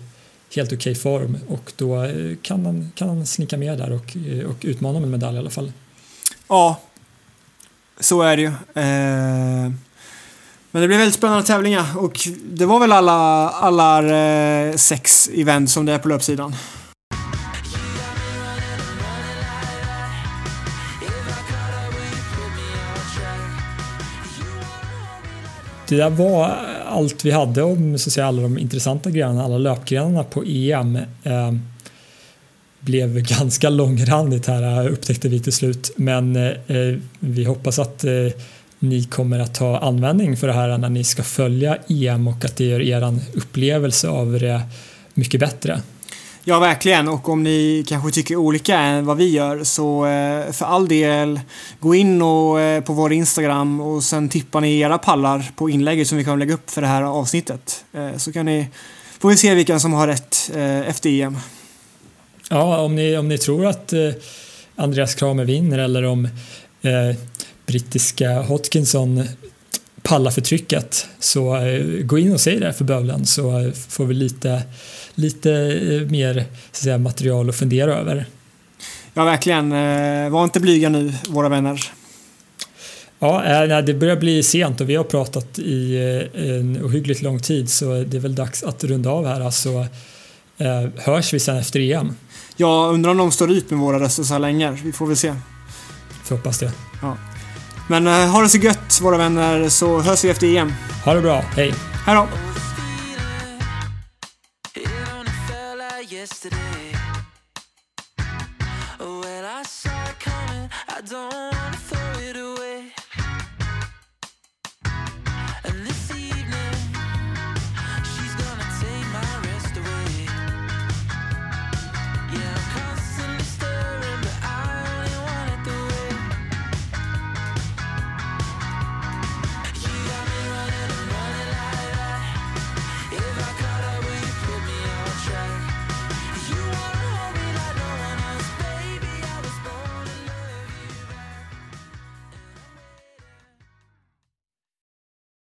helt okej okay form och då eh, kan han, kan han snicka med där och, eh, och utmana om en medalj i alla fall. Ja, så är det ju. Eh, men det blir väldigt spännande tävlingar och det var väl alla, alla sex event som det är på löpsidan. Det där var allt vi hade om så att säga, alla de intressanta grenarna, alla löpgrenarna på EM. Eh, blev ganska långrandigt här eh, upptäckte vi till slut. Men eh, vi hoppas att eh, ni kommer att ha användning för det här när ni ska följa EM och att det gör er upplevelse av det mycket bättre. Ja, verkligen. Och om ni kanske tycker olika än vad vi gör så eh, för all del gå in och, eh, på vår Instagram och sen tippar ni era pallar på inlägget som vi kommer lägga upp för det här avsnittet. Eh, så kan ni, får vi se vilka som har rätt efter EM. Ja, om ni, om ni tror att Andreas Kramer vinner eller om eh, brittiska Hotkinson pallar för trycket så eh, gå in och säg det för Bövlen så eh, får vi lite, lite eh, mer säga, material att fundera över. Ja, verkligen. Var inte blyga nu, våra vänner. Ja, det börjar bli sent och vi har pratat i en ohyggligt lång tid så det är väl dags att runda av här. Alltså, hörs vi sen efter EM. Jag undrar om de står ut med våra röster så här länge. Vi får väl se. Får hoppas det. Ja. Men eh, ha det så gött våra vänner så hörs vi efter EM. Ha det bra, hej. Hej då.